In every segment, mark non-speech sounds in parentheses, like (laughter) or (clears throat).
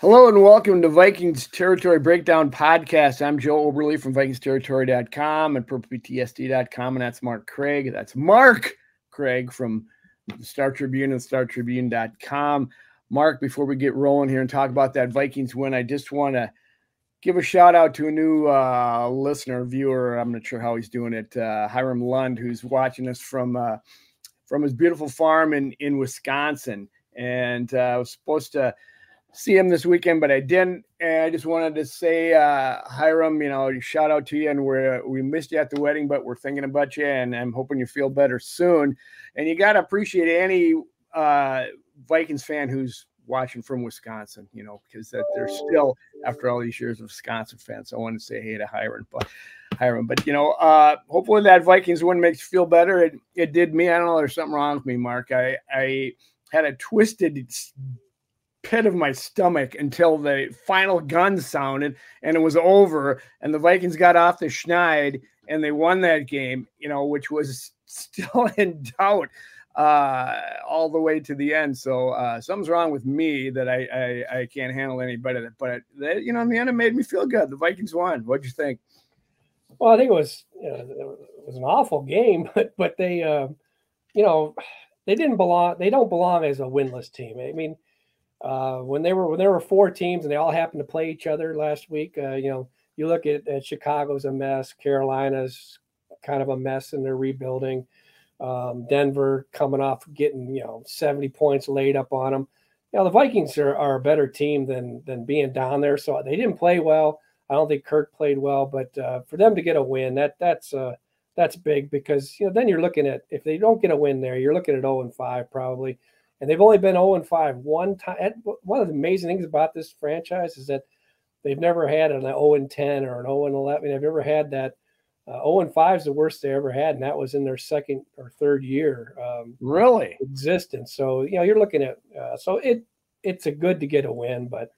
Hello and welcome to Vikings Territory Breakdown Podcast. I'm Joe Oberle from VikingsTerritory.com and PurplePTSD.com, and that's Mark Craig. That's Mark Craig from the Star Tribune and StarTribune.com. Mark, before we get rolling here and talk about that Vikings win, I just want to give a shout out to a new uh, listener, viewer. I'm not sure how he's doing it. Uh, Hiram Lund, who's watching us from uh, from his beautiful farm in in Wisconsin, and uh, I was supposed to see him this weekend, but I didn't. And I just wanted to say, uh, Hiram, you know, shout out to you, and we're we missed you at the wedding, but we're thinking about you, and I'm hoping you feel better soon. And you got to appreciate any uh, Vikings fan who's watching from Wisconsin, you know, because that they're still after all these years of Wisconsin fans. I want to say hey to Hiram, but Hiram, but you know, uh, hopefully that Vikings win makes you feel better. It it did me. I don't know. There's something wrong with me, Mark. I I had a twisted pit of my stomach until the final gun sounded and it was over and the Vikings got off the schneid and they won that game, you know, which was (laughs) still in doubt uh, all the way to the end. So uh, something's wrong with me that I, I, I can't handle any better. But you know, in the end, it made me feel good. The Vikings won. What'd you think? Well, I think it was you know, it was an awful game, (laughs) but but they uh, you know they didn't belong. They don't belong as a winless team. I mean uh, when they were when there were four teams and they all happened to play each other last week, uh, you know, you look at, at, Chicago's a mess, Carolina's kind of a mess in their rebuilding. Um, Denver coming off getting you know 70 points laid up on them. You know, the Vikings are, are a better team than than being down there. So they didn't play well. I don't think Kirk played well, but uh, for them to get a win, that that's uh, that's big because you know then you're looking at if they don't get a win there, you're looking at 0 and 5 probably and they've only been 0 and 5 one time. One of the amazing things about this franchise is that they've never had an 0 and 10 or an 0 and 11. They've never had that. Uh, 0 and 5 is the worst they ever had, and that was in their second or third year. Um, really existence. So you know you're looking at uh, so it it's a good to get a win, but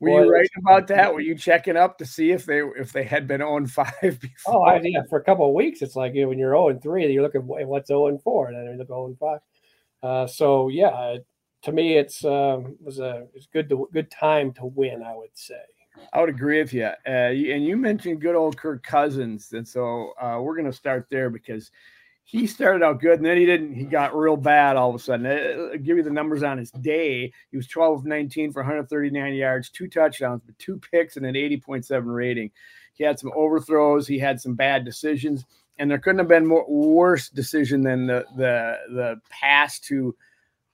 were you right about that? Were you checking up to see if they if they had been 0 and (laughs) 5 before? Oh, I, yeah. For a couple of weeks, it's like you know, when you're 0 and 3, you're looking at what's 0 and 4, and then you look 0 and 5. Uh, so yeah, to me, it's um, was a it's good to good time to win. I would say. I would agree with you. Uh, and you mentioned good old Kirk Cousins, and so uh, we're going to start there because he started out good, and then he didn't. He got real bad all of a sudden. I'll uh, give you the numbers on his day. He was 12 of 19 for 139 yards, two touchdowns, but two picks and an 80.7 rating. He had some overthrows. He had some bad decisions and there couldn't have been more worse decision than the the the pass to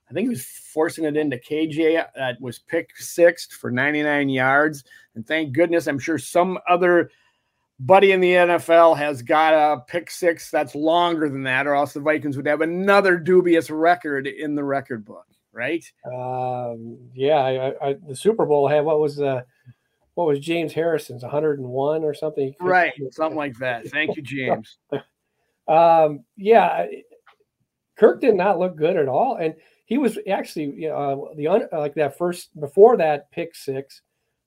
I think he was forcing it into KJ that was pick sixth for 99 yards. And thank goodness, I'm sure some other buddy in the NFL has got a pick six that's longer than that, or else the Vikings would have another dubious record in the record book, right? Um, yeah, I, I, the Super Bowl had what was the what was James Harrison's 101 or something? Right, something like (laughs) that. Thank you, James. (laughs) um, yeah, Kirk did not look good at all, and he was actually you know, uh, the un, like that first before that pick six,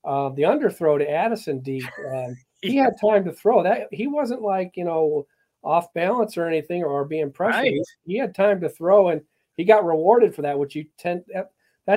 uh, the underthrow to Addison deep. (laughs) Um, he had time to throw that. He wasn't like you know off balance or anything or being pressured. Right. He had time to throw, and he got rewarded for that, which you tend that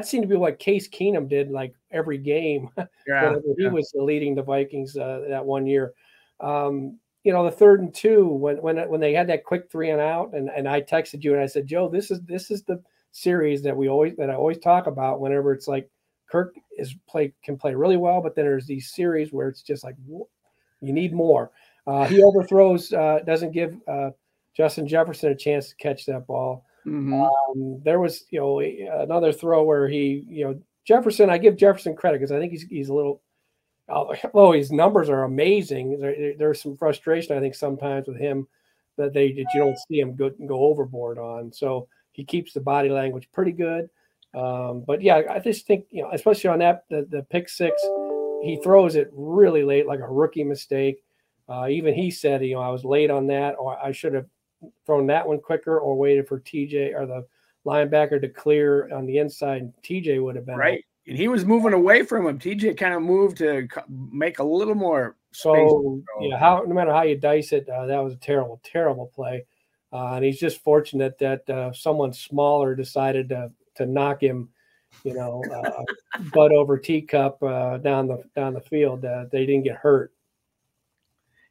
seemed to be what Case Keenum did like every game. (laughs) Yeah, he yeah. was leading the Vikings uh, that one year. Um, you know, the third and two when when when they had that quick three and out, and and I texted you and I said, Joe, this is this is the series that we always that I always talk about whenever it's like Kirk is play can play really well, but then there's these series where it's just like you need more. Uh, he (laughs) overthrows, uh, doesn't give uh, Justin Jefferson a chance to catch that ball. Mm-hmm. Um, there was, you know, another throw where he, you know, Jefferson. I give Jefferson credit because I think he's he's a little. Although his numbers are amazing, there, there's some frustration I think sometimes with him that they that you don't see him go go overboard on. So he keeps the body language pretty good. Um, but yeah, I just think you know, especially on that the, the pick six, he throws it really late, like a rookie mistake. Uh, even he said, you know, I was late on that, or I should have thrown that one quicker or waited for TJ or the linebacker to clear on the inside. TJ would have been right. And he was moving away from him. TJ kind of moved to make a little more. So yeah, how no matter how you dice it, uh, that was a terrible, terrible play. Uh, and he's just fortunate that uh, someone smaller decided to to knock him you know, uh, (laughs) butt over teacup uh, down the down the field. Uh, they didn't get hurt.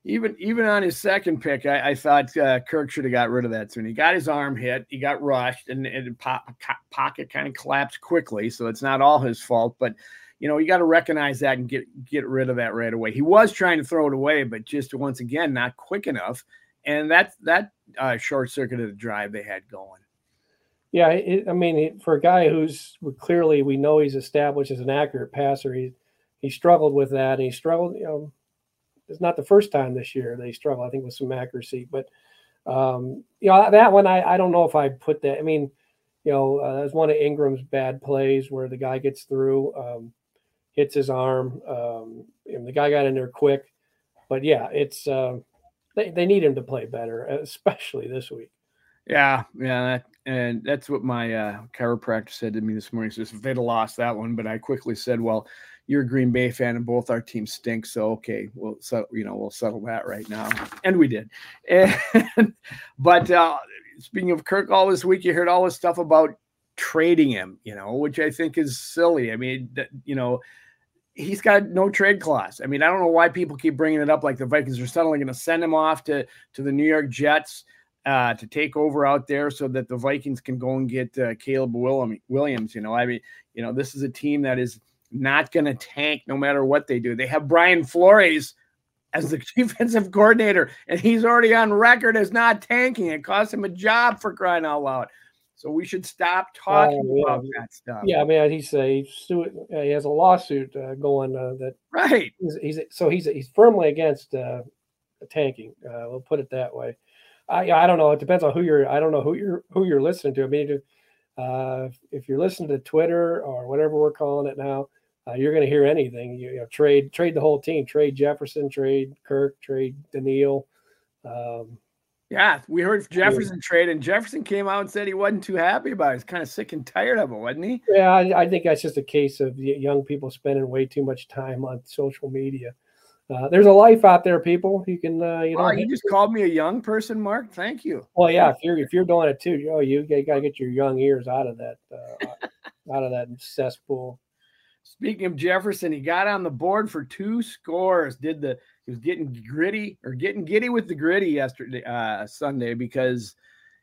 Even even on his second pick, I, I thought uh, Kirk should have got rid of that soon. He got his arm hit, he got rushed, and, and pop, pocket kind of collapsed quickly. So it's not all his fault, but you know you got to recognize that and get get rid of that right away. He was trying to throw it away, but just once again not quick enough, and that that uh, short circuited the drive they had going. Yeah, it, I mean, it, for a guy who's clearly we know he's established as an accurate passer, he he struggled with that. And he struggled, you know, it's not the first time this year they struggle. I think with some accuracy, but um, you know that one I, I don't know if I put that. I mean, you know, uh, that was one of Ingram's bad plays where the guy gets through, um, hits his arm, um, and the guy got in there quick. But yeah, it's uh, they they need him to play better, especially this week. Yeah, yeah, that, and that's what my uh, chiropractor said to me this morning. So if they'd have lost that one, but I quickly said, "Well, you're a Green Bay fan, and both our teams stink. So okay, we'll so you know we'll settle that right now, and we did. (laughs) And but uh, speaking of Kirk, all this week you heard all this stuff about trading him, you know, which I think is silly. I mean, you know, he's got no trade clause. I mean, I don't know why people keep bringing it up like the Vikings are suddenly going to send him off to to the New York Jets uh, to take over out there so that the Vikings can go and get uh, Caleb Williams. You know, I mean, you know, this is a team that is not going to tank no matter what they do. They have Brian Flores as the (laughs) defensive coordinator, and he's already on record as not tanking. It cost him a job for crying out loud. So we should stop talking uh, yeah. about that stuff. Yeah, I mean, he's a he has a lawsuit uh, going uh, that right. He's, he's, so he's he's firmly against uh, tanking. Uh, we'll put it that way. I I don't know. It depends on who you're. I don't know who you're who you're listening to. I mean, if, if you're listening to Twitter or whatever we're calling it now, uh, you're going to hear anything. You, you, know, trade trade the whole team. Trade Jefferson. Trade Kirk. Trade Danielle. Um, yeah, we heard Jefferson yeah. trade, and Jefferson came out and said he wasn't too happy about it. He's kind of sick and tired of it, wasn't he? Yeah, I, I think that's just a case of young people spending way too much time on social media. Uh, there's a life out there, people. You can, uh, you know. Oh, you just called me a young person, Mark. Thank you. Well, yeah, if you're if you're doing it too, you know, you got to get your young ears out of that, uh, (laughs) out of that cesspool. Speaking of Jefferson, he got on the board for two scores. Did the he was getting gritty or getting giddy with the griddy yesterday, uh, Sunday, because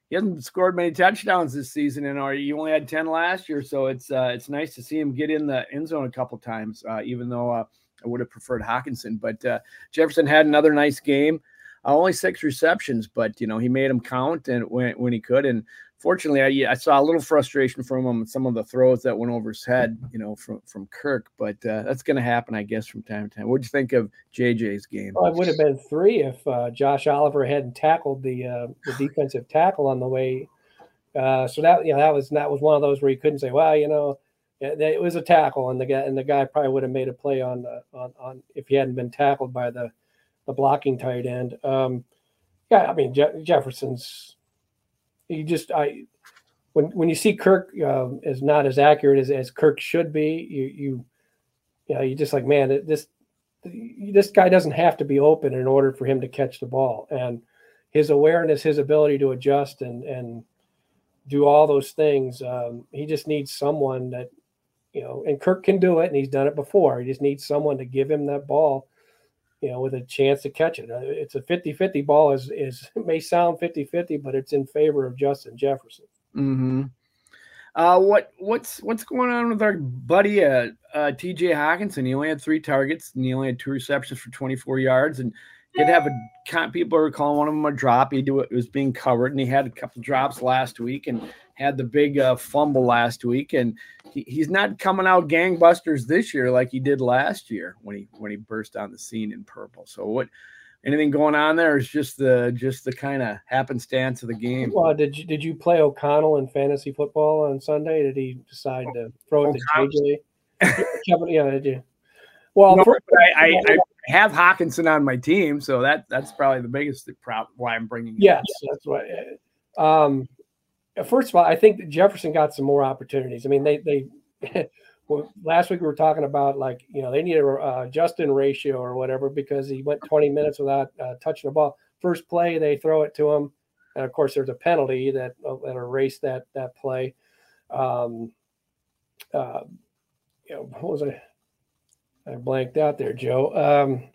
he hasn't scored many touchdowns this season, and or he only had ten last year. So it's uh, it's nice to see him get in the end zone a couple times, uh, even though uh, I would have preferred Hockenson. But uh, Jefferson had another nice game. Uh, only six receptions, but you know he made them count and when when he could. And fortunately, I, I saw a little frustration from him and some of the throws that went over his head, you know, from from Kirk. But uh, that's going to happen, I guess, from time to time. What do you think of JJ's game? Well, it would have been three if uh, Josh Oliver hadn't tackled the uh, the defensive tackle on the way. Uh, so that you know that was that was one of those where you couldn't say, well, you know, it was a tackle, and the guy and the guy probably would have made a play on the on, on if he hadn't been tackled by the the blocking tight end. Um, yeah, I mean Je- Jefferson's you just I when when you see Kirk uh, is not as accurate as, as Kirk should be, you you you know you just like man this this guy doesn't have to be open in order for him to catch the ball and his awareness, his ability to adjust and and do all those things. Um, he just needs someone that you know, and Kirk can do it, and he's done it before. He just needs someone to give him that ball you know, with a chance to catch it. Uh, it's a 50-50 ball is is (laughs) may sound 50-50, but it's in favor of Justin Jefferson. Mm-hmm. Uh, what what's what's going on with our buddy uh, uh, T.J. Hockenson? He only had three targets and he only had two receptions for 24 yards, and did have a people are calling one of them a drop. He do it was being covered, and he had a couple drops last week, and had the big uh, fumble last week, and he, he's not coming out gangbusters this year like he did last year when he when he burst on the scene in purple. So what? Anything going on there is just the just the kind of happenstance of the game. Well, did you did you play O'Connell in fantasy football on Sunday? Did he decide to throw it to JJ? (laughs) yeah, did you? Well, no, for, I, I, I, have Hockenson on my team, so that that's probably the biggest problem why I'm bringing. Yes, that's right. Um, first of all, I think that Jefferson got some more opportunities. I mean, they they (laughs) well, last week we were talking about like you know they need a uh, Justin ratio or whatever because he went 20 minutes without uh, touching the ball. First play they throw it to him, and of course there's a penalty that uh, that erased that that play. Um, uh, you know, what was I? I blanked out there, Joe. Um,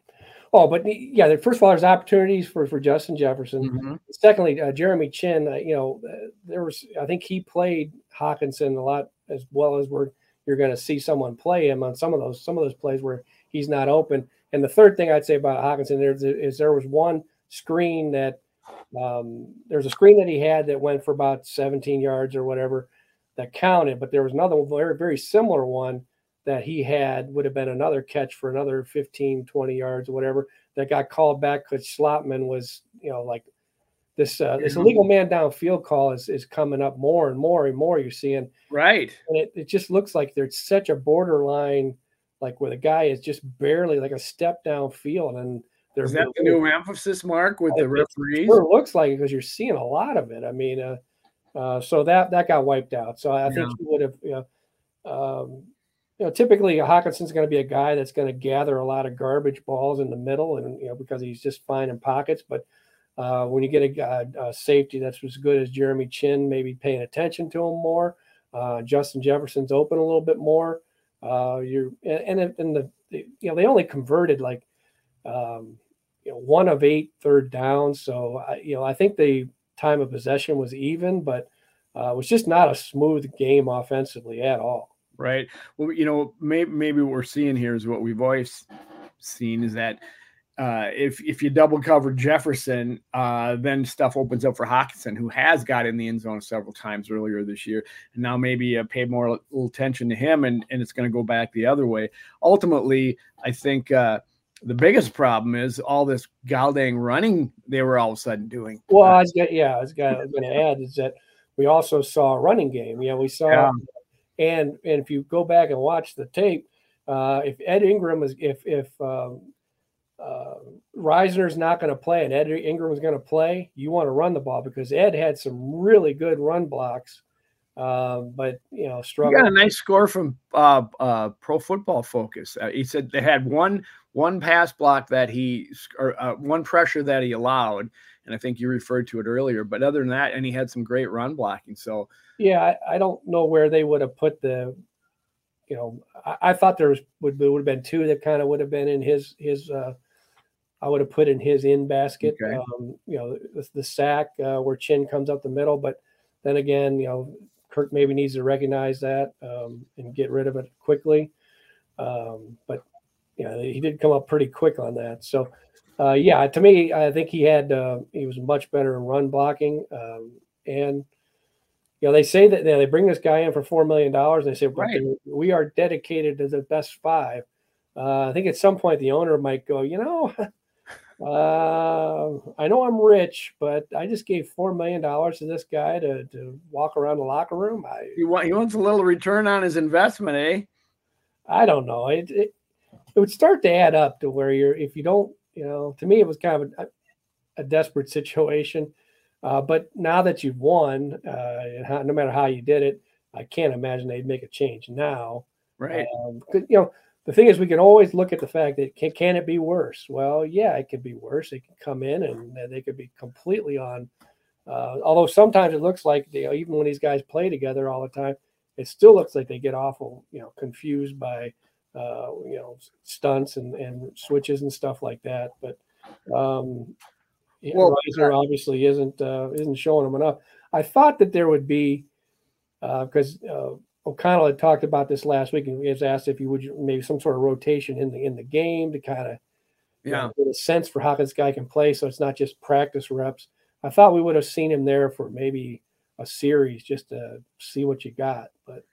oh, but yeah, first of all, there's opportunities for for Justin Jefferson. Mm-hmm. Secondly, uh, Jeremy Chinn, Uh, you know, uh, there was I think he played Hockenson a lot as well as we're you're going to see someone play him on some of those some of those plays where he's not open. And the third thing I'd say about Hockenson there is there was one screen that um, there's a screen that he had that went for about 17 yards or whatever that counted, but there was another very very similar one that he had would have been another catch for another 15, 20 yards or whatever that got called back because Schlottmann was, you know, like this uh, this illegal man downfield call is is coming up more and more and more. You're seeing right, and it, it just looks like there's such a borderline, like where the guy is just barely like a step downfield, and there's is that the new emphasis mark with the referees? Sure looks like because you're seeing a lot of it. I mean, uh, uh, so that that got wiped out. So I, I think he would have, you know, um, you know, typically Hockenson's going to be a guy that's going to gather a lot of garbage balls in the middle, and you know because he's just fine in pockets, but uh, when you get a, a, a, safety that's as good as Jeremy Chinn, maybe paying attention to him more. Uh, Justin Jefferson's open a little bit more. Uh, you're and and the, the, you know they only converted like um, you know one of eight third downs, so I, you know I think the time of possession was even, but uh, it was just not a smooth game offensively at all. Right. Well, you know, maybe maybe what we're seeing here is what we've always seen is that uh, if if you double cover Jefferson, uh, then stuff opens up for Hockenson, who has got in the end zone several times earlier this year, and now maybe uh, pay more little attention to him, and and it's going to go back the other way. Ultimately, I think uh, the biggest problem is all this Galdang running they were all of a sudden doing. Well, I was gonna, yeah, I was going to add is that we also saw a running game. Yeah, we saw, yeah. And and if you go back and watch the tape, uh, if Ed Ingram is if if um, uh, Risner's not going to play and Ed Ingram is going to play, you want to run the ball because Ed had some really good run blocks, uh, but you know, struggled. Got a nice score from uh, uh, Pro Football Focus. Uh, he said they had one one pass block that he or uh, one pressure that he allowed, and I think you referred to it earlier. But other than that, and he had some great run blocking. So yeah, I, I don't know where they would have put the. You know, I, I thought there was would would have been two that kind of would have been in his his uh, I would have put in his in basket. Okay. Um, you know, the, the sack uh, where Chinn comes up the middle, but then again, you know, Kirk maybe needs to recognize that um, and get rid of it quickly. Um, but you know, he did come up pretty quick on that. So, uh, yeah, to me, I think he had uh, he was much better in run blocking. Um, and you know, they say that you know, they bring this guy in for four million dollars. and They say right. we are dedicated to the best five. Uh, I think at some point the owner might go, you know, (laughs) Uh, I know I'm rich, but I just gave four million dollars to this guy to, to walk around the locker room. I, he, want, he wants a little return on his investment, eh? I don't know. It, it, it would start to add up to where you're if you don't, you know. To me, it was kind of a, a desperate situation. Uh, but now that you've won, uh, and how, no matter how you did it, I can't imagine they'd make a change now. Right. Um, you know, the thing is, we can always look at the fact that can, can it be worse? Well, yeah, it could be worse. It could come in and they could be completely on. Uh, although sometimes it looks like you know, even when these guys play together all the time, it still looks like they get awful, you know, confused by uh, you know stunts and, and switches and stuff like that. But um, well, obviously isn't uh, isn't showing them enough. I thought that there would be because uh, O'Connell had talked about this last week, and he was asked if you would maybe some sort of rotation in the in the game to kind of yeah know, get a sense for how this guy can play, so it's not just practice reps. I thought we would have seen him there for maybe a series just to see what you got, but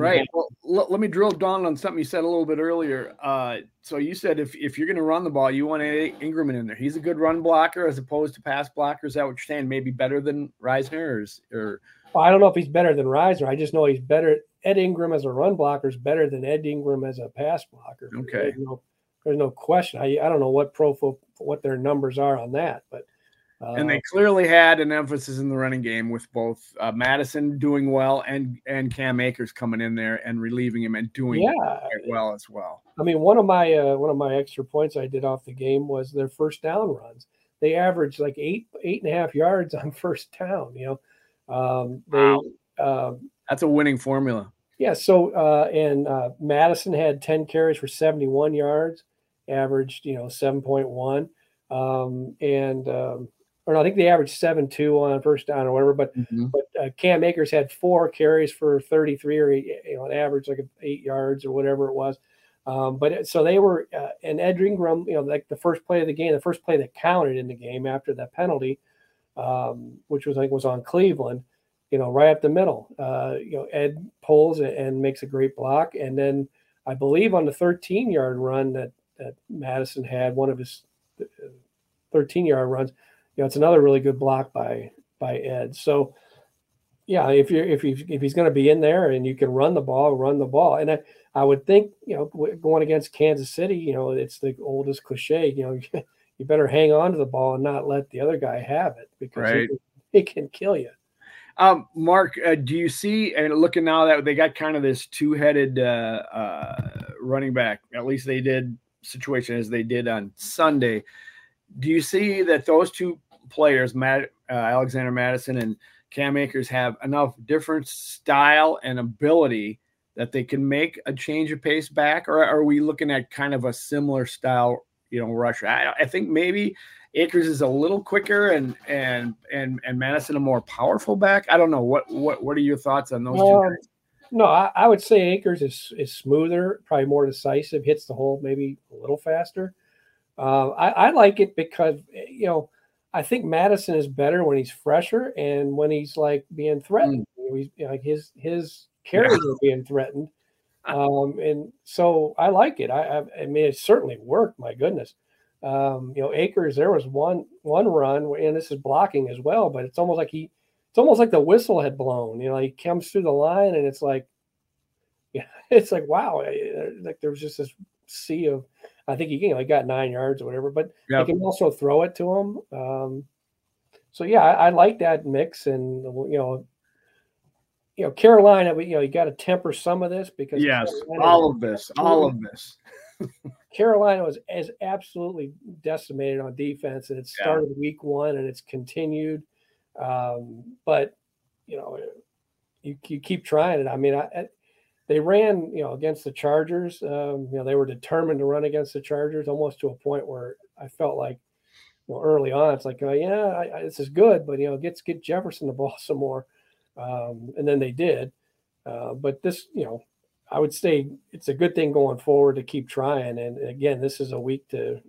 right. Well, l- let me drill down on something you said a little bit earlier. Uh, so you said if if you're going to run the ball, you want Ed Ingram in there. He's a good run blocker as opposed to pass blocker. Is that what you're saying? Maybe better than Risner or, or well, I don't know if he's better than Risner. I just know he's better. Ed Ingram as a run blocker is better than Ed Ingram as a pass blocker. Okay. There's no, there's no question. I, I don't know what pro what their numbers are on that, but and they clearly had an emphasis in the running game with both uh, Mattison doing well and and Cam Akers coming in there and relieving him and doing yeah, well as well. I mean, one of my uh, one of my extra points I did off the game was their first down runs. They averaged like eight eight and a half yards (laughs) on first down. You know, um, they, wow. um, That's a winning formula. Yeah. So uh, and uh, Mattison had 10 carries for 71 yards, averaged you know 7.1, um, and um, or no, I think they averaged seven two on first down or whatever. But mm-hmm. but uh, Cam Akers had four carries for 33 or eight, you know, an average like eight yards or whatever it was. Um, but so they were, uh, and Ed Ingram, you know, like the first play of the game, the first play that counted in the game after that penalty, um, which was I think was on Cleveland, you know, right up the middle. Uh, you know, Ed pulls and makes a great block, and then I believe on the 13 yard run that that Mattison had, one of his uh, 13 yard runs, you know, it's another really good block by by Ed. So yeah, if you're if he's if he's going to be in there and you can run the ball, run the ball. And I, I would think you know going against Kansas City, you know, it's the oldest cliche. You know, (laughs) you better hang on to the ball and not let the other guy have it because right. it, can kill you. Um, Mark, uh, do you see and looking now that they got kind of this two-headed uh, uh, running back? At least they did situation as they did on Sunday. Do you see that those two players, Matt, uh, Alexander Mattison and Cam Akers have enough different style and ability that they can make a change of pace back, or are we looking at kind of a similar style, you know, rush? I, I think maybe Akers is a little quicker and and and and Mattison a more powerful back. I don't know. What what what are your thoughts on those um, two? No, I, I, would say Akers is is smoother, probably more decisive, hits the hole maybe a little faster. Uh, I, I like it because you know I think Mattison is better when he's fresher and when he's like being threatened. Mm. He's like his his carries yeah. are being threatened, (laughs) um, and so I like it. I, I, I mean, it certainly worked. My goodness, um, you know, Akers. There was one one run, and this is blocking as well, but it's almost like he, it's almost like the whistle had blown. You know, he comes through the line, and it's like, yeah, (laughs) it's like wow, like there was just this sea of I think he you know he got nine yards or whatever, but yep. he can also throw it to him. Um, so yeah, I, I, like that mix, and you know, you know, Carolina, you know, you got to temper some of this because yes, Carolina all of this, all of this. (laughs) Carolina was as absolutely decimated on defense, and it started yeah. week one, and it's continued. Um, but you know, you, you keep trying it. I mean, I, they ran, you know, against the Chargers. Um, you know, they were determined to run against the Chargers almost to a point where I felt like, well, early on, it's like, oh, yeah, I, I, this is good, but you know, get get Jefferson the (laughs) ball some more, um, and then they did. Uh, but this, you know, I would say it's a good thing going forward to keep trying. And again, this is a week to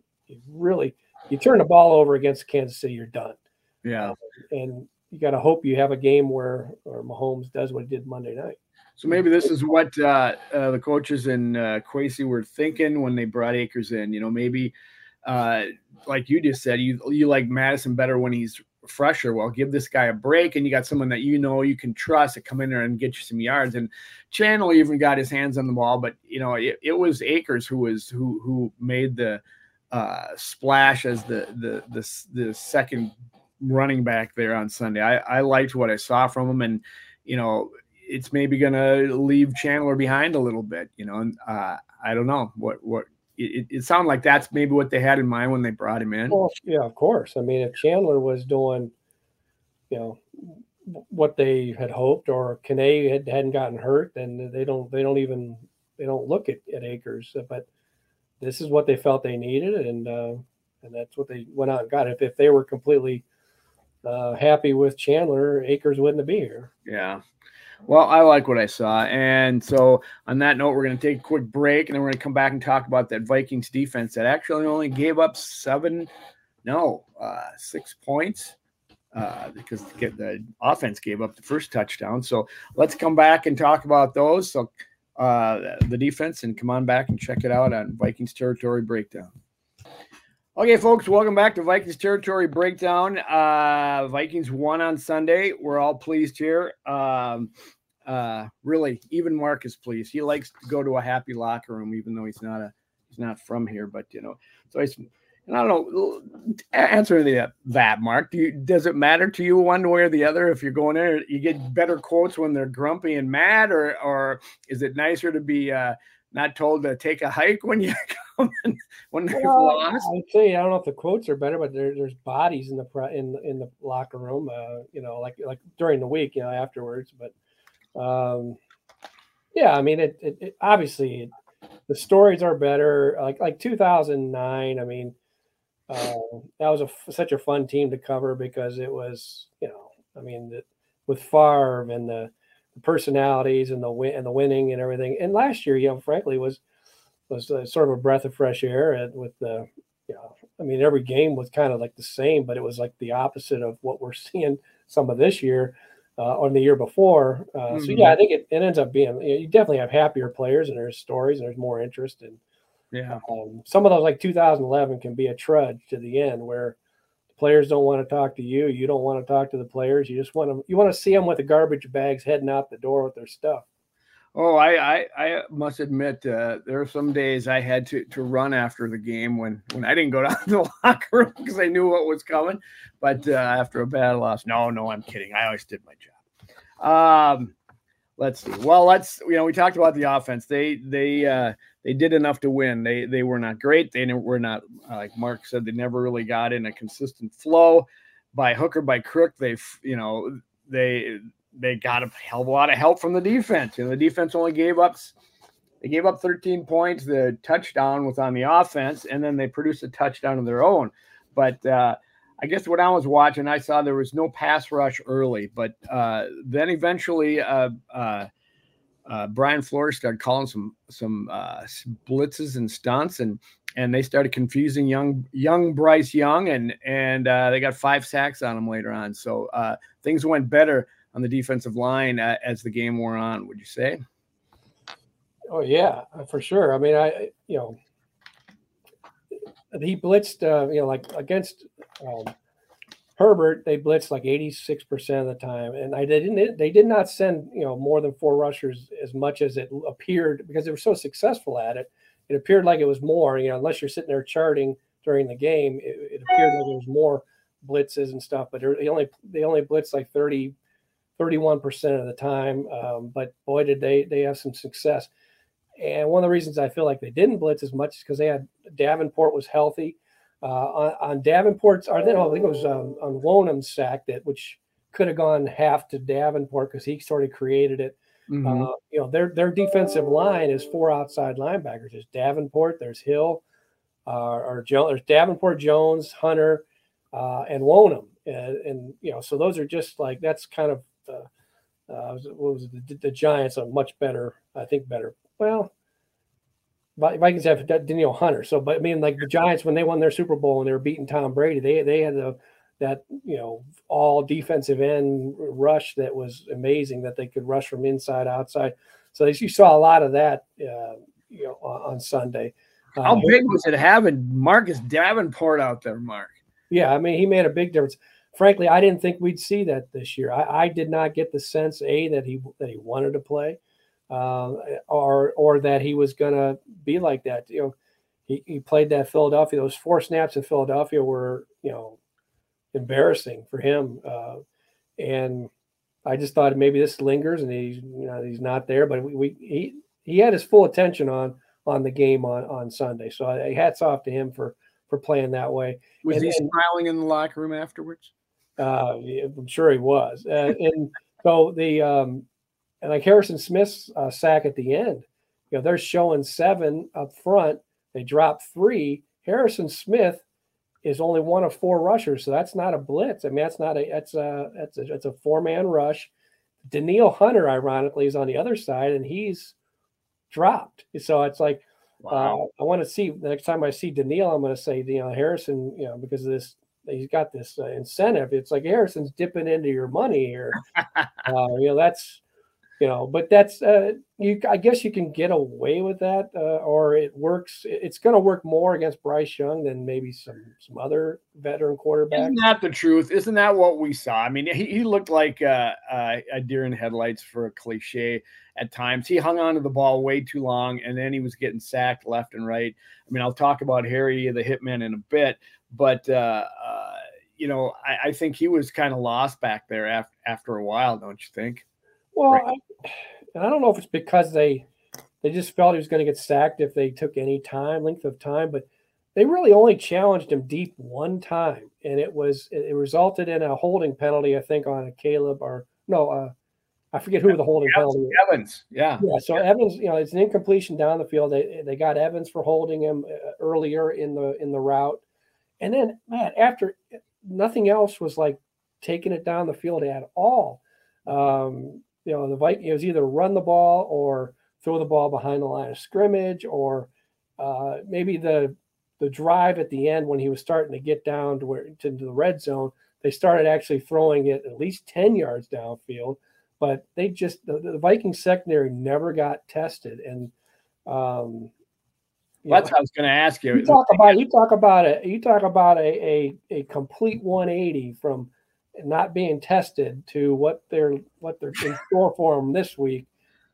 really you turn the ball over against Kansas City, you're done. Yeah, um, and you got to hope you have a game where or Mahomes does what he did Monday night. So maybe this is what uh, uh, the coaches in uh, Kwesi were thinking when they brought Akers in. You know, maybe uh, like you just said, you you like Mattison better when he's fresher. Well, give this guy a break, and you got someone that you know you can trust to come in there and get you some yards. And Chandler even got his hands on the ball, but you know it, it was Akers who was who who made the uh, splash as the the the the second running back there on Sunday. I, I liked what I saw from him, and you know it's maybe going to leave Chandler behind a little bit, you know. And uh, I don't know what what it, it sounded like that's maybe what they had in mind when they brought him in. Well, yeah, of course. I mean, if Chandler was doing, you know, what they had hoped, or Kane had hadn't gotten hurt, then they don't they don't even they don't look at, at Akers. But this is what they felt they needed, and uh, and that's what they went out and got. If if they were completely uh, happy with Chandler, Akers wouldn't be here. Yeah. Well, I like what I saw. And so, on that note, we're going to take a quick break and then we're going to come back and talk about that Vikings defense that actually only gave up seven, no, uh, six points uh, because the offense gave up the first touchdown. So, let's come back and talk about those. So, uh, the defense, and come on back and check it out on Vikings Territory Breakdown. Okay, folks, welcome back to Vikings Territory Breakdown. Uh, Vikings won on Sunday. We're all pleased here. Um, uh, really, even Mark is pleased. He likes to go to a happy locker room, even though he's not a he's not from here. But you know, so he's and I don't know. Answer that, that Mark. Do you, does it matter to you one way or the other if you're going in? You get better quotes when they're grumpy and mad, or or is it nicer to be uh, not told to take a hike when you (laughs) when they've well, lost. I'd say I don't know if the quotes are better, but there, there's bodies in the in in the locker room. Uh, you know, like like during the week, you know, afterwards. But um, Yeah, I mean, it, it, it obviously it, the stories are better. Like like 2009. I mean, uh, that was a, such a fun team to cover because it was, you know, I mean, the, with Favre and the, the, personalities and the win and the winning and everything. And last year, you know, frankly, was was uh, sort of a breath of fresh air and with the, you know, I mean, every game was kind of like the same, but it was like the opposite of what we're (laughs) seeing some of this year uh, or the year before. Uh, mm-hmm. So yeah, I think it, it ends up being you, know, you definitely have happier players and there's stories and there's more interest and yeah. Um, some of those, like 2011, can be a trudge to the end where the players don't want to talk to you. You don't want to talk to the players. You just want to you want to see them with the garbage bags heading out the door with their stuff. Oh, I I, I must admit, uh, there are some days I had to to run after the game when when I didn't go (laughs) down to the locker room because I knew what was coming. But uh, after a bad loss, no, no, I'm kidding. I always did my job. Um, let's see. Well, let's you know we talked about the offense. They they uh, they did enough to win. They they were not great. They were not uh, like Mark said. They never really got in a consistent flow. By hook or by crook, they you know they they got a hell of a lot of help from the defense. You know the defense only gave up they gave up 13 points. The touchdown was on the offense, and then they produced a touchdown of their own. But uh, I guess what I was watching, I saw there was no pass rush early, but uh, then eventually uh, uh, uh Brian Flores started calling some some uh, blitzes and stunts, and and they started confusing young young Bryce Young, and and they got five sacks on him later on. So things went better on the defensive line as the game wore on. Would you say? Oh yeah, for sure. I mean, I you know he blitzed, uh, you know, like against um, Herbert, they blitzed like 86% of the time. And I didn't, they did not send, you know, more than four rushers as much as it appeared because they were so successful at it. It appeared like it was more, you know, unless you're sitting there charting during the game, it, it appeared like there was more blitzes and stuff, but they only, they only blitzed like 30, 31% of the time. Um, but boy, did they, they have some success. And one of the reasons I feel like they didn't blitz as much is because they had Davenport was healthy. Uh, on, on, Davenport's, or then I think it was um, on Wonnum's sack that which could have gone half to Davenport because he sort of created it. Mm-hmm. Uh, you know, their their defensive line is four outside linebackers. There's Davenport, there's Hill, uh, or Jones, there's Davenport, Jones, Hunter, uh, and Wonnum, and, and, you know, so those are just like that's kind of uh, what was it, the, the Giants are much better, I think, better well, Vikings have Danielle Hunter. So, but I mean, like the Giants when they won their Super Bowl and they were beating Tom Brady, they they had the that you know all defensive end rush that was amazing that they could rush from inside outside. So you saw a lot of that, uh, you know, on, Sunday. How big was it having Marcus Davenport out there, Mark? Yeah, I mean, he made a big difference. Frankly, I didn't think we'd see that this year. I, I did not get the sense a that he that he wanted to play uh, or or that he was going to be like that. You know, he, he played that Philadelphia. Those four snaps in Philadelphia were you know embarrassing for him, uh, and I just thought maybe this lingers and he's you know he's not there. But we, we he he had his full attention on on the game on on Sunday. So I, hats off to him for for playing that way. Was and, he smiling in the locker room afterwards? Uh, I'm sure he was. Uh, and so the um, and like Harrison Smith's uh, sack at the end, you know, they're showing seven up front. They drop three. Harrison Smith is only one of four rushers, so that's not a blitz. I mean, that's not a that's a that's a, that's a four man rush. Danielle Hunter, ironically, is on the other side, and he's dropped. So it's like uh, wow. uh, I want to see the next time I see Danielle, I'm going to say you know Harrison, you know, because of this he's got this uh, incentive. It's like Harrison's dipping into your money here. (laughs) uh, you know, that's you know but that's uh you i guess you can get away with that uh, or it works it's going to work more against bryce young than maybe some some other veteran quarterback. isn't that the truth isn't that what we saw i mean he, he looked like uh, uh, a deer in headlights for a cliche at times he hung on to the ball way too long and then he was getting sacked left and right i mean i'll talk about harry the hitman in a bit but uh, uh you know I, I think he was kind of lost back there after after a while don't you think well, right. I, and I don't know if it's because they they just felt he was going to get sacked if they took any time, length of time, but they really only challenged him deep one time, and it was it resulted in a holding penalty, I think, on a Caleb or no, uh, I forget who the holding penalty. Evans, yeah, yeah. So Evans, you know, it's an incompletion down the field. They they got Evans for holding him uh, earlier in the in the route, and then man, after nothing else was like taking it down the field at all. Um, you know, the Vikings was either run the ball or throw the ball behind the line of scrimmage, or uh, maybe the the drive at the end when he was starting to get down to where to the red zone, they started actually throwing it at least 10 yards downfield, but they just the, the Viking secondary never got tested. And um that's know, what I was going to ask you. You talk about you talk about it. You talk about a, a a complete 180 from not being tested to what they're what they're in store for them this week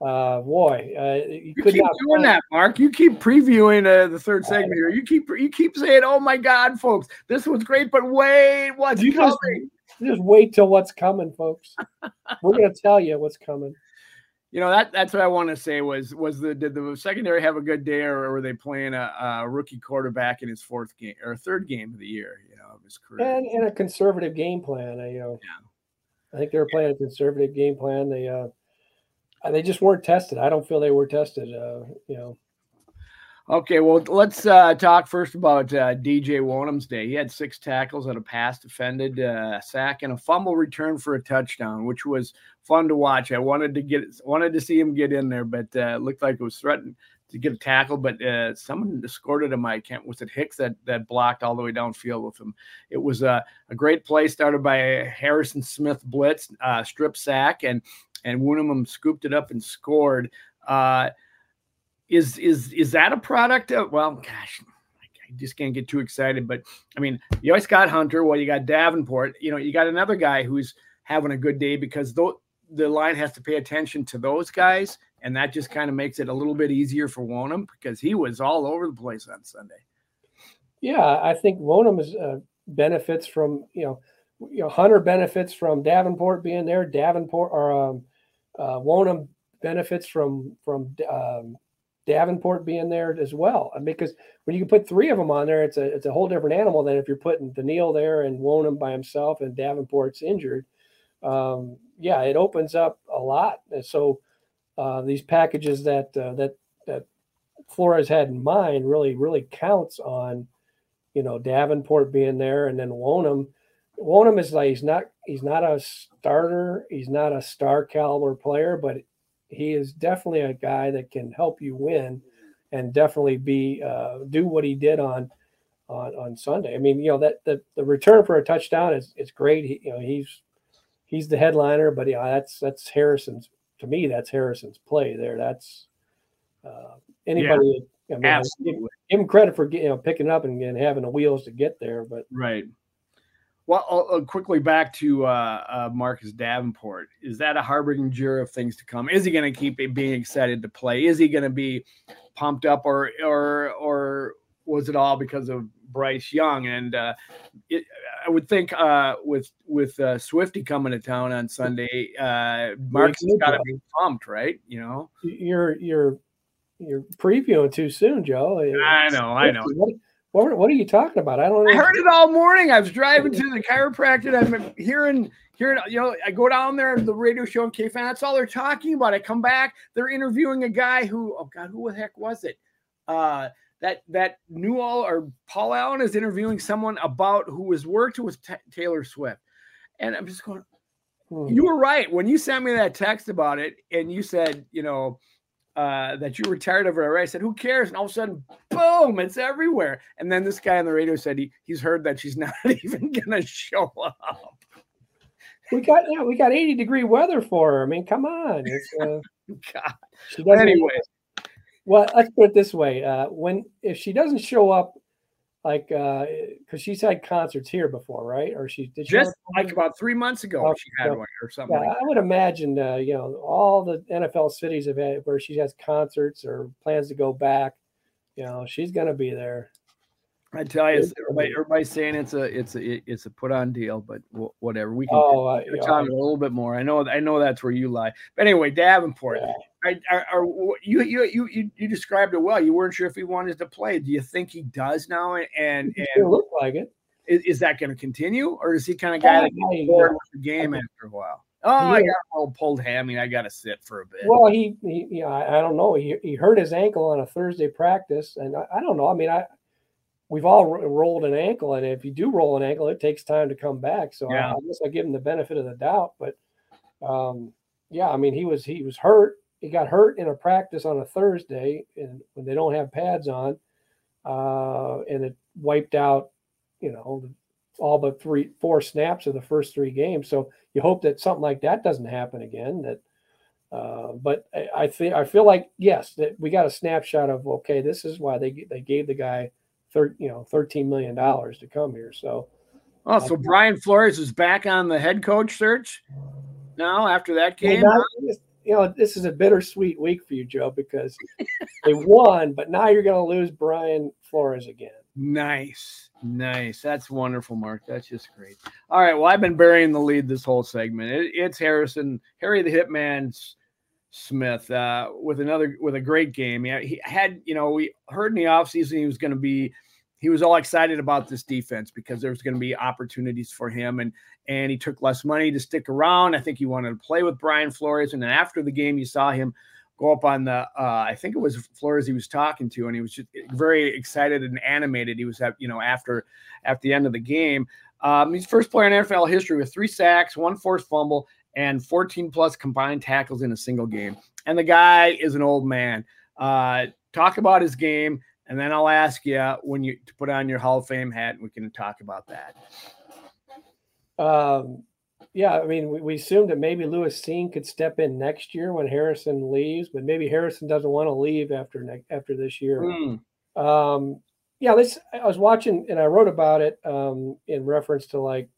uh, boy, uh, you, you keep doing that, Mark. You keep previewing uh, the third segment here. You keep you keep saying, "Oh my God, folks, this was great," but wait, what's you coming? Just, just wait till what's coming, folks. We're gonna tell you what's coming. You know that that's what I want to say was was the did the secondary have a good day or were they playing a, a rookie quarterback in his fourth game or third game of the year? You know, of his career and, and a conservative game plan. I, you know, yeah. I think they were playing a conservative game plan. They uh, uh, they just weren't tested. I don't feel they were tested. Uh, you know. Okay, well, let's uh, talk first about uh, DJ Wonnum's day. He had six tackles and a pass defended, uh, sack, and a fumble return for a touchdown, which was fun to watch. I wanted to get wanted to see him get in there, but uh, looked like it was threatened to get a tackle. But uh, someone escorted him. I can't. Was it Hicks that that blocked all the way downfield with him? It was a, a great play started by a Harrison Smith blitz, uh, strip sack, and and Wonnum scooped it up and scored. Is is is that a product of well, gosh, I just can't get too excited. But I mean, you always got Hunter. Well, you got Davenport. You know, you got another guy who's having a good day because though the line has to pay attention to those guys, and that just kind of makes it a little bit easier for Wonnum because he was all over the place on Sunday. Yeah, I think Wonnum is, uh, benefits from you know, you know Hunter benefits from Davenport being there. Davenport or um, uh, Wonnum benefits from from um, Davenport being there as well. because when you can put three of them on there, it's a it's a whole different animal than if you're putting Danielle there and Wonnum by himself and Davenport's injured. Um, yeah, it opens up a lot. And so uh, these packages that uh, that that Flores had in mind really really counts on you know Davenport being there and then Wonnum Wonnum is like he's not he's not a starter, he's not a star caliber player, but he is definitely a guy that can help you win and definitely be uh, do what he did on on on Sunday. I mean, you know that the, the return for a touchdown is is great. He, you know he's he's the headliner, but yeah, that's that's Harrison's to me. That's Harrison's play there. That's uh, anybody. Yeah, I mean, Absolutely. Give, him credit for you know picking up and, and having the wheels to get there, but right. Well, uh, uh, quickly back to uh, uh, Marcus Davenport. Is that a harbinger of things to come? Is he going to keep being excited to play? Is he going to be pumped up, or or or was it all because of Bryce Young? And uh, it, I would think uh, with with Swifty coming to town on Sunday, Marcus has got to be pumped, right? You know, you're you're you're previewing too soon, Joe. I know, I know. What, what, are you talking about? I don't know. I heard it all morning. I was driving to the chiropractor. I'm hearing, hearing, you know, I go down there to the radio show in KFan. That's all they're talking about. I come back. They're interviewing a guy who, oh God, who the heck was it? Uh, that that Newell or Paul Allen is interviewing someone about who has worked with t- Taylor Swift, and I'm just going. Hmm. You were right when you sent me that text about it, and you said, you know, uh, that you were tired of her. I said, "Who cares?" And all of a sudden, boom, it's everywhere. And then this guy on the radio said he he's heard that she's (laughs) not even gonna show up. We got yeah, we got 80 degree weather for her. I mean, come on. It's, uh, (laughs) God. She doesn't anyway. Well, let's put it this way: uh, when if she doesn't show up like uh because she's had concerts here before right? Or she did she just like about three months ago oh, she had one or something yeah, like i would imagine uh you know all the nfl cities have had where she has concerts or plans to go back you know she's gonna be there I tell you, everybody, everybody's saying it's a it's a it's a put on deal, but whatever. We can oh, uh, yeah. a little bit more. I know I know that's where you lie. But anyway, Davenport, yeah. I, I, I, you, you you you described it well. You weren't sure if he wanted to play. Do you think he does now? And and, look like it. Is, is that going to continue, or is he kind of guy that gets bored with the game (laughs) after a while? Oh, I got a little pulled hammy. I got to sit for a bit. Well, he, he you know, I, I, don't know. He, he hurt his ankle on a Thursday practice, and I, I don't know. I mean, I we've all rolled an ankle, and if you do roll an ankle, it takes time to come back. So yeah. I, I, guess I give him the benefit of the doubt. But um, yeah, I mean, he was he was hurt. He got hurt in a practice on a Thursday, and when they don't have pads on, uh, and it wiped out, you know, all but three, four snaps of the first three games. So you hope that something like that doesn't happen again. That, uh, but I, I think I feel like yes, that we got a snapshot of okay, this is why they they gave the guy, thir- you know, thirteen million dollars to come here. So, oh, so uh, Brian Flores is back on the head coach search now after that game. Well, not, you know, this is a bittersweet week for you, Joe, because (laughs) they won, but now you're going to lose Brian Flores again. Nice. Nice. That's wonderful, Mark. That's just great. All right. Well, I've been burying the lead this whole segment. It, it's Harrison, Harry the Hitman Smith, uh, with another, with a great game. Yeah, he had, you know, we heard in the offseason he was going to be he was all excited about this defense because there was going to be opportunities for him and and he took less money to stick around. I think he wanted to play with Brian Flores. And then after the game, you saw him go up on the uh, I think it was Flores he was talking to, and he was just very excited and animated. He was at you know after at the end of the game. Um, he's first player in NFL history with three sacks, one forced fumble, and 14 plus combined tackles in a single game. And the guy is an old man. Uh, talk about his game and then I'll ask you when you to put on your Hall of Fame hat, and we can talk about that. Um, yeah, I mean, we, we assumed that maybe Lewis Cine could step in next year when Harrison leaves, but maybe Harrison doesn't want to leave after ne- after this year. Mm. Um, yeah, this I was watching and I wrote about it um, in reference to like,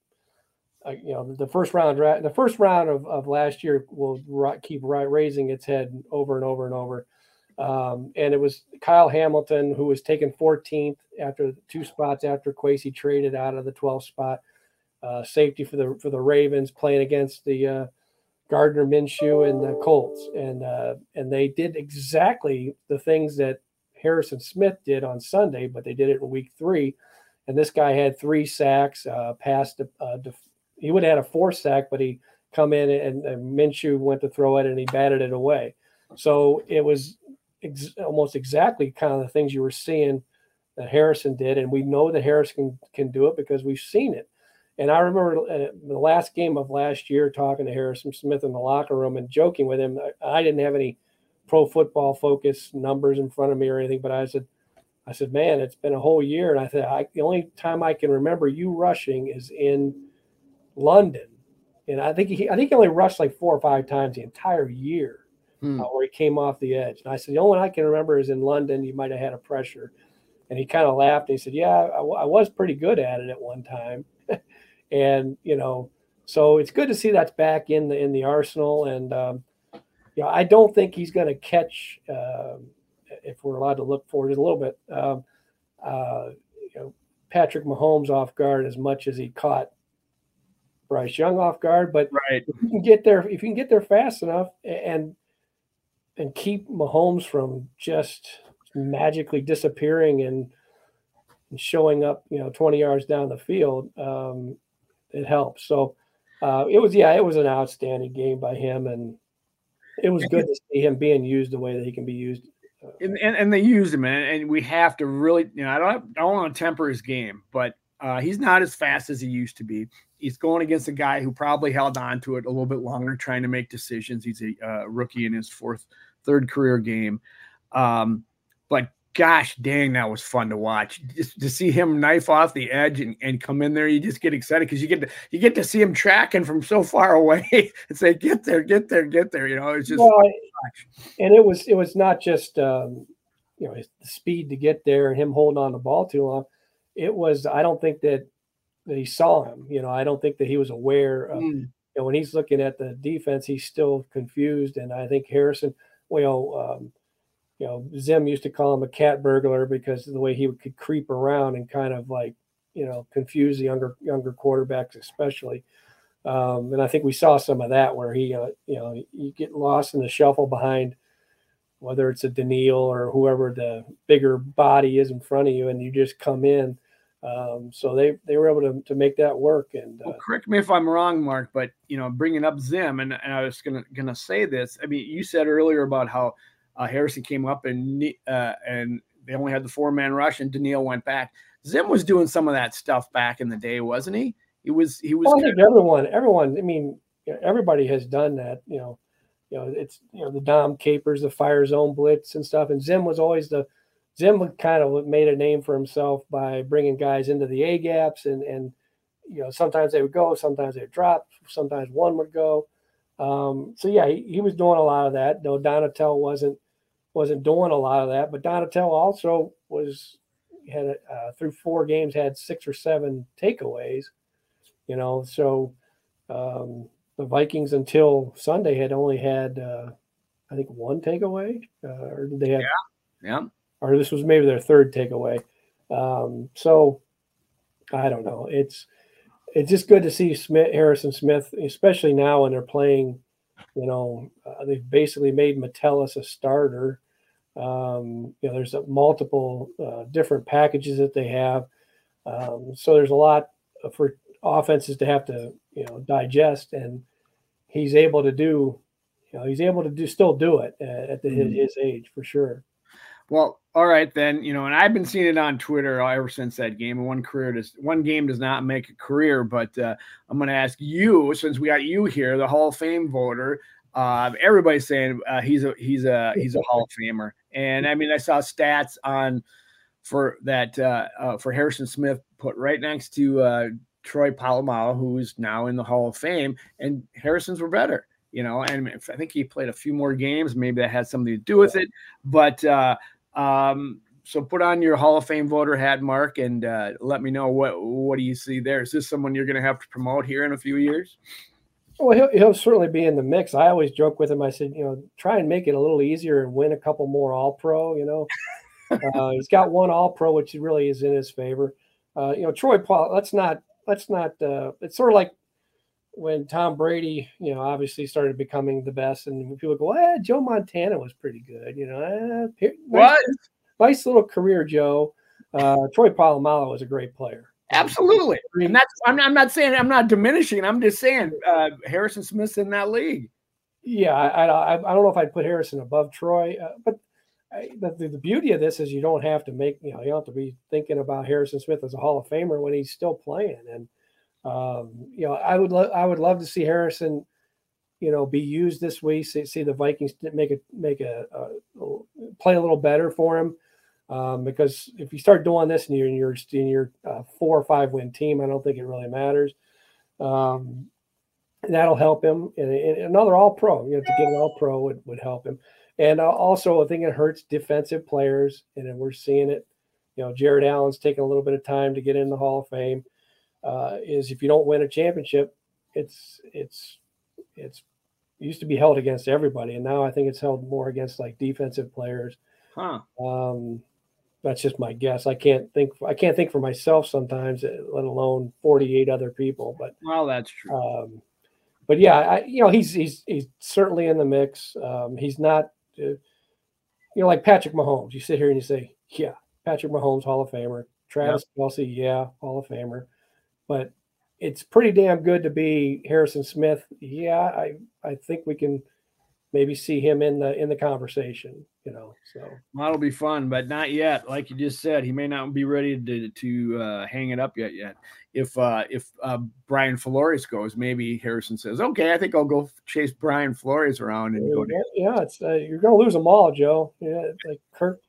uh, you know, the first round the first round of, of last year will keep raising its head over and over and over. Um, and it was Kyle Hamilton who was taken 14th after two spots after Kwesi traded out of the 12th spot. Uh, safety for the for the Ravens playing against the uh, Gardner Minshew and the Colts, and uh, and they did exactly the things that Harrison Smith did on Sunday, but they did it in Week Three. And this guy had three sacks, uh, passed. Uh, def- he would have had a four sack, but he come in and, and Minshew went to throw it and he batted it away. So it was ex- almost exactly kind of the things you were seeing that Harrison did, and we know that Harrison can, can do it because we've seen it. And I remember uh, the last game of last year talking to Harrison Smith in the locker room and joking with him. I, I didn't have any pro football focus numbers in front of me or anything, but I said, I said, man, it's been a whole year. And I said, I, the only time I can remember you rushing is in London. And I think he, I think he only rushed like four or five times the entire year hmm. uh, where he came off the edge. And I said, the only one I can remember is in London. You might have had a pressure. And he kind of laughed. And he said, yeah, I, I was pretty good at it at one time. (laughs) and, you know, so it's good to see that's back in the, in the arsenal. And, um, you know, I don't think he's going to catch, uh, if we're allowed to look forward a little bit, um, uh, you know, Patrick Mahomes off guard as much as he caught Bryce Young off guard. But right. if you can get there, if you can get there fast enough, and and keep Mahomes from just magically disappearing and, and showing up, you know, 20 yards down the field, um, it helps. So uh, it was, yeah, it was an outstanding game by him, and it was good to see him being used the way that he can be used. And, and, and, they used him, and, and we have to really, you know, I don't, I don't want to temper his game, but uh, he's not as fast as he used to be. He's going against a guy who probably held on to it a little bit longer, trying to make decisions. He's a uh, rookie in his fourth, third career game. Um, but gosh dang, that was fun to watch. Just to see him knife off the edge and, and come in there, you just get excited because you get to you get to see him tracking from so far (laughs) away and say, "Get there, get there, get there." You know, it's just well, and it was it was not just um, you know the speed to get there and him holding on the ball too long it was I don't think that that he saw him. You know, I don't think that he was aware of. Mm. You know, when he's looking at the defense, he's still confused. And I think Harrison, well, um, you know, Zim used to call him a cat burglar because of the way he could creep around and kind of like, you know, confuse the younger younger quarterbacks, especially. Um, and I think we saw some of that where he, uh, you know, you get lost in the shuffle behind whether it's a Danielle or whoever the bigger body is in front of you, and you just come in Um, so they they were able to, to make that work. And uh, well, correct me if I'm wrong, Mark, but you know, bringing up Zim, and, and I was gonna gonna say this. I mean, you said earlier about how uh, Harrison came up and uh, and they only had the four man rush, and Danielle went back. Zim was doing some of that stuff back in the day, wasn't he? He was. He was. I think everyone, everyone. I mean, everybody has done that. You know, you know, it's you know the Dom Capers, the fire zone blitz and stuff. And Zim was always the Zim kind of made a name for himself by bringing guys into the A gaps, and and you know sometimes they would go, sometimes they would drop, sometimes one would go. Um, so yeah, he, he, was doing a lot of that. No, Donatell wasn't wasn't doing a lot of that, but Donatell also was had uh, through four games had six or seven takeaways. You know, so um, the Vikings until Sunday had only had uh, I think one takeaway, uh, or they have? Yeah, yeah or this was maybe their third takeaway. Um, so I don't know. It's it's just good to see Smith, Harrison Smith, especially now when they're playing. You know, uh, they've basically made Metellus a starter. Um, you know, there's a multiple uh, different packages that they have. Um, so there's a lot for offenses to have to you know digest, and he's able to do. You know, he's able to do still do it at, at the, mm-hmm. his age for sure. Well, all right then. You know, and I've been seeing it on Twitter ever since that game. And One career does one game does not make a career, but uh, I'm going to ask you since we got you here, the Hall of Fame voter. Uh, everybody's saying uh, he's a he's a he's a (laughs) Hall of Famer, and I mean I saw stats on for that uh, uh, for Harrison Smith put right next to uh, Troy Polamalu, who's now in the Hall of Fame, and Harrison's were better you know, and I think he played a few more games. Maybe that had something to do with it. But uh, um, so put on your Hall of Fame voter hat, Mark, and uh, let me know what what do you see there. Is this someone you're going to have to promote here in a few years? Well, he'll, he'll certainly be in the mix. I always joke with him. I said, you know, try and make it a little easier and win a couple more All Pro. You know, (laughs) uh, he's got one All Pro, which really is in his favor. Uh, you know, Troy Paul. Let's not let's not. Uh, it's sort of like when Tom Brady, you know, obviously started becoming the best, and people go, "Eh, Joe Montana was pretty good," you know. Eh, nice, what? Nice little career, Joe. Uh, Troy Polamalu was a great player. Absolutely, and that's I'm not, I'm not saying I'm not diminishing. I'm just saying uh, Harrison Smith's in that league. Yeah, I, I, I don't know if I'd put Harrison above Troy, uh, but I, the, the beauty of this is you don't have to make you know you don't have to be thinking about Harrison Smith as a Hall of Famer when he's still playing and um, you know, I would lo- I would love to see Harrison, you know, be used this week. See, see the Vikings make a make a, a, a, play a little better for him. Um, because if you start doing this and you're in your in your uh, four or five win team, I don't think it really matters. Um, that'll help him. And, and, another All Pro, you know, to get an All Pro would, would help him. And also, I think it hurts defensive players, and we're seeing it. You know, Jared Allen's taking a little bit of time to get in the Hall of Fame uh, is if you don't win a championship, it's it's it's used to be held against everybody, and now I think it's held more against like defensive players. Huh. Um, that's just my guess. I can't think. I can't think for myself sometimes, let alone forty-eight other people. But well, that's true. Um, but yeah, I, you know, he's he's he's certainly in the mix. Um, he's not, uh, you know, like Patrick Mahomes. You sit here and you say, yeah, Patrick Mahomes, Hall of Famer. Travis yep. Kelce, yeah, Hall of Famer but it's pretty damn good to be Harrison Smith. Yeah, I I think we can maybe see him in the in the conversation. You know, so that'll be fun, but not yet. Like you just said, he may not be ready to to uh, hang it up yet. Yet, if uh, if uh, Brian Flores goes, maybe Harrison says, "Okay, I think I'll go chase Brian Flores around and yeah, go." Yeah, it's uh, you're going to lose them all, Joe. Yeah, like Kirk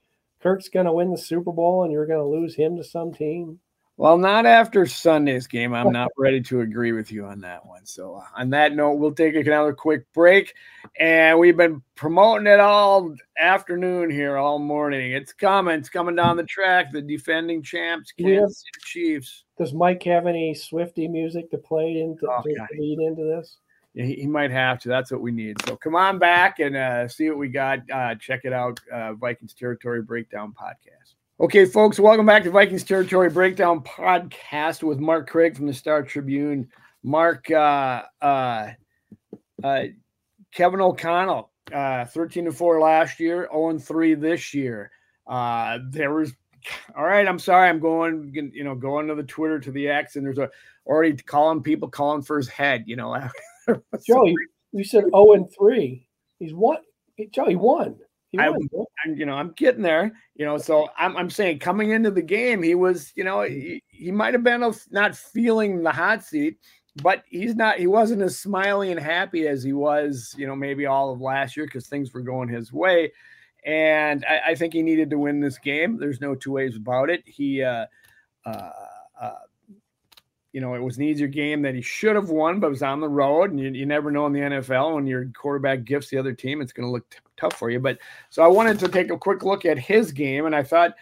Kirk's going to win the Super Bowl, and you're going to lose him to some team. Well, not after Sunday's game. I'm not ready to agree with you on that one. So, uh, on that note, we'll take another quick break. And we've been promoting it all afternoon here, all morning. It's coming. It's coming down the track. The defending champs, Kansas City Chiefs. Does Mike have any Swifty music to play into oh, to lead into this? Yeah, he, he, might have to. That's what we need. So come on back and uh, see what we got. Uh, check it out. Uh, Vikings Territory Breakdown Podcast. Okay, folks, welcome back to Vikings Territory Breakdown Podcast with Mark Craig from the Star Tribune. Mark, uh, uh, uh, Kevin O'Connell, uh, 13 to 4 last year, 0 3 this year. Uh, there was all right, I'm sorry, I'm going, you know, going to the Twitter to the X, and there's a already calling people calling for his head. You know, (laughs) Joe, you, said 0 and three. He's won. Joe, he won. I, am you know, I'm getting there. You know, so I'm, I'm saying coming into the game, he was, you know, he, he might have been not feeling the hot seat, but he's not. He wasn't as smiley and happy as he was, you know, maybe all of last year because things were going his way. And I, I, think he needed to win this game. There's no two ways about it. He, uh, uh, uh, you know, it was an easier game that he should have won, but was on the road. And you, you never know in the NFL when your quarterback gifts the other team, it's going to look t- tough for you. But so I wanted to take a quick look at his game, and I thought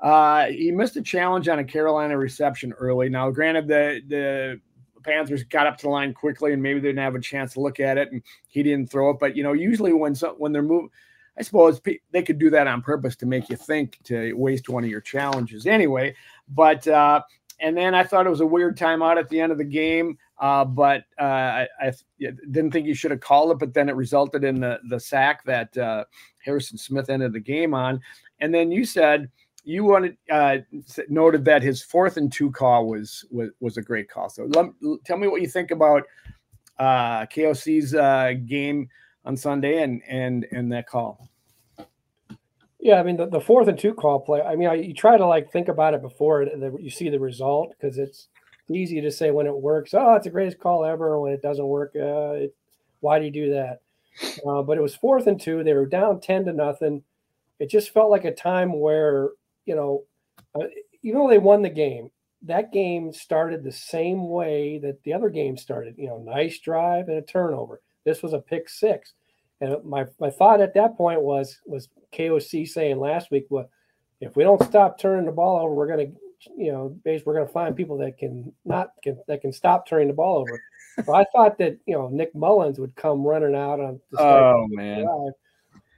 uh, he missed a challenge on a Carolina reception early. Now, granted, the the Panthers got up to the line quickly, and maybe they didn't have a chance to look at it, and he didn't throw it. But you know, usually when so, when they're moving, I suppose they could do that on purpose to make you think to waste one of your challenges anyway. But uh, and then I thought it was a weird timeout at the end of the game, uh, but uh, I, I, didn't think you should have called it. But then it resulted in the the sack that uh, Harrison Smith ended the game on. And then you said you wanted uh, noted that his fourth and two call was was was a great call. So let, tell me what you think about uh, KOC's uh, game on Sunday and and and that call. Yeah, I mean the, the fourth and two call play. I mean, I, you try to like think about it before the, you see the result because it's easy to say when it works. Oh, it's the greatest call ever. When it doesn't work, uh, it, why do you do that? Uh, but it was fourth and two. They were down ten to nothing. It just felt like a time where you know, uh, even though they won the game, that game started the same way that the other game started. You know, nice drive and a turnover. This was a pick six. And my, my thought at that point was was KOC saying last week, well, if we don't stop turning the ball over, we're gonna, you know, basically we're gonna find people that can not can that can stop turning the ball over. (laughs) so I thought that you know Nick Mullens would come running out on. The oh man!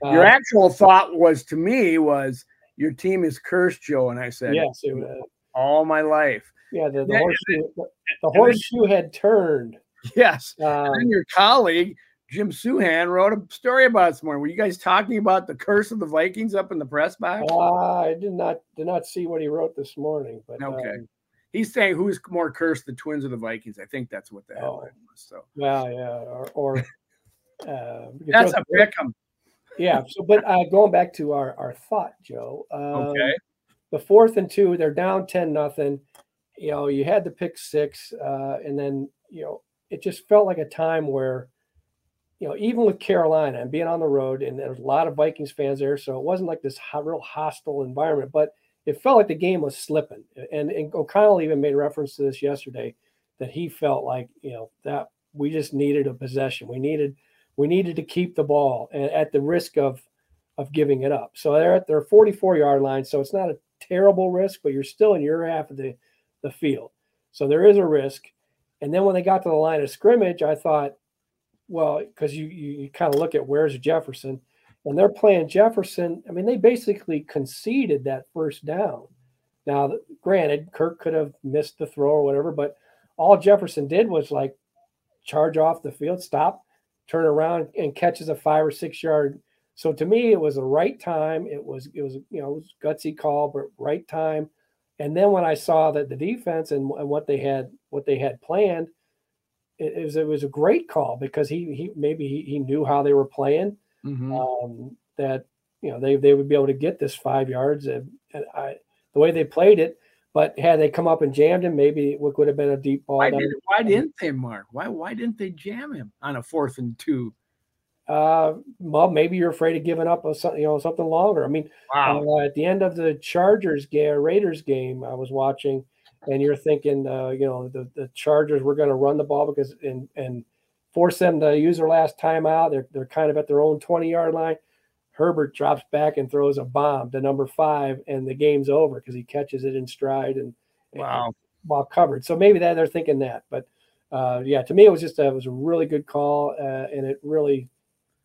Uh, Your actual thought was to me was your team is cursed, Joe, and I said yes, it, uh, all my life. Yeah, the, the yeah, horseshoe, the, the horseshoe had turned. Yes, um, and your colleague Jim Souhan wrote a story about this morning. Were you guys talking about the curse of the Vikings up in the press box? Uh, I did not did not see what he wrote this morning. But okay, um, he's saying who's more cursed, the Twins or the Vikings? I think that's what the headline oh, was. So well, yeah, or, or (laughs) uh, that's a pick 'em. Yeah. So, but uh, going back to our our thought, Joe. Um, okay. The fourth and two, they're down ten nothing. You know, you had the pick six, uh, and then you know it just felt like a time where you know, even with Carolina and being on the road, and there's a lot of Vikings fans there, so it wasn't like this real hostile environment, but it felt like the game was slipping. And, and O'Connell even made reference to this yesterday that he felt like, you know, that we just needed a possession. We needed we needed to keep the ball and at the risk of of giving it up. So they're at their 44 yard line, so it's not a terrible risk, but you're still in your half of the the field. So there is a risk. And then when they got to the line of scrimmage, I thought, well, because you, you, you kind of look at where's Jefferson, and they're playing Jefferson. I mean, they basically conceded that first down. Now, granted, Kirk could have missed the throw or whatever, but all Jefferson did was like charge off the field, stop, turn around, and catches a five or six yard. So to me, it was the right time. It was it was you know gutsy call, but right time. And then when I saw that the defense and, and what they had what they had planned, it, was it was a great call because he he maybe he, he knew how they were playing. Mm-hmm. Um, that you know they they would be able to get this five yards and, and I the way they played it. But had they come up and jammed him, maybe it would have been a deep ball. Why, did, why didn't they, Mark? Why why didn't they jam him on a fourth and two? Uh, well, maybe you're afraid of giving up a you know something longer. I mean, wow. uh, at the end of the Chargers game, Raiders game, I was watching and you're thinking, uh, you know, the, the Chargers were going to run the ball because and and force them to use their last timeout. They're they're kind of at their own 20 yard line. Herbert drops back and throws a bomb to number five, and the game's over because he catches it in stride and wow, and while covered. So maybe that they're thinking that, but uh, yeah, to me it was just a, it was a really good call, uh, and it really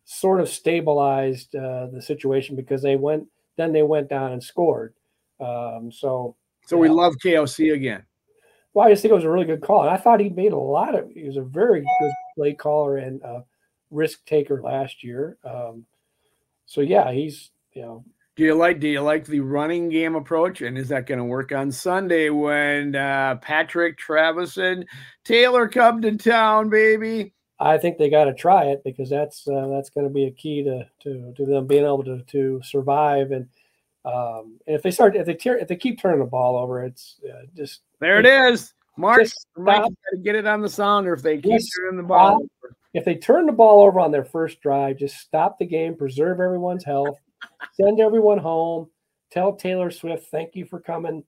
sort of stabilized uh, the situation because they went then they went down and scored. Um, so so yeah. we love KOC again. Well, I just think it was a really good call. And I thought he made a lot of, he was a very good play caller and uh, risk taker last year. Um, so, yeah, he's, you know, Do you like do you like the running game approach? And is that going to work on Sunday when uh, Patrick, Travis, and Taylor come to town, baby? I think they got to try it because that's uh, that's going to be a key to, to to them being able to to survive. And, um, and if they start if they tear, if they keep turning the ball over, it's uh, just there. It is. Mark, Mike, get it on the sounder if they keep turning the ball. Over. If they turn the ball over on their first drive, just stop the game, preserve everyone's health, (laughs) send everyone home. Tell Taylor Swift, thank you for coming.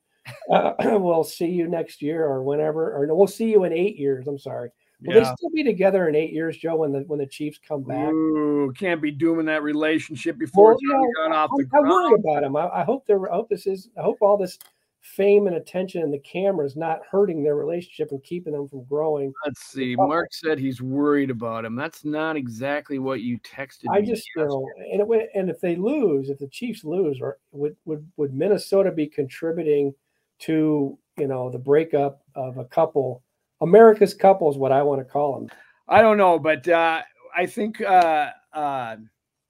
Uh, (clears throat) we'll see you next year or whenever, or no, we'll see you in eight years. I'm sorry. Will yeah. they still be together in eight years, Joe? When the when the Chiefs come back? Ooh, can't be dooming that relationship before well, know, off the ground. I worry about him. I, I hope they're. I hope this is. I hope all this fame and attention and the cameras not hurting their relationship and keeping them from growing. Let's see. Mark said he's worried about him. That's not exactly what you texted. I just you know, and it, and if they lose, if the Chiefs lose, or would would would Minnesota be contributing to you know the breakup of a couple? America's couple is what I want to call them. I don't know, but uh, I think uh, uh,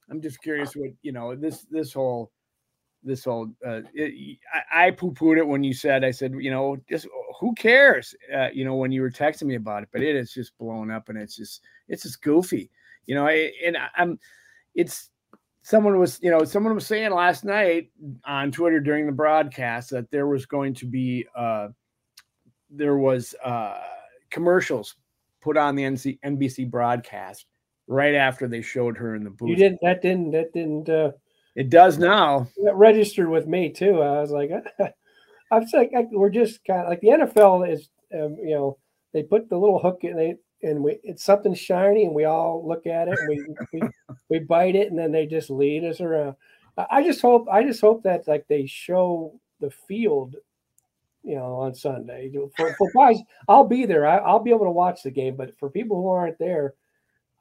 I'm just curious what you know this this whole this whole uh, it, I, I poo-pooed it when you said I said you know just who cares uh, you know when you were texting me about it but it is just blown up and it's just it's just goofy you know I, and I'm it's someone was you know someone was saying last night on Twitter during the broadcast that there was going to be uh there was uh commercials put on the NC, NBC broadcast right after they showed her in the booth. You didn't that didn't that didn't uh it does now. It registered with me too. I was like, (laughs) I was like, we're just kind of like the NFL is, um, you know, they put the little hook in they and we it's something shiny and we all look at it and we (laughs) we, we bite it and then they just lead us around. I just hope I just hope that like they show the field, you know, on Sunday. For, for guys, I'll be there. I, I'll be able to watch the game, but for people who aren't there,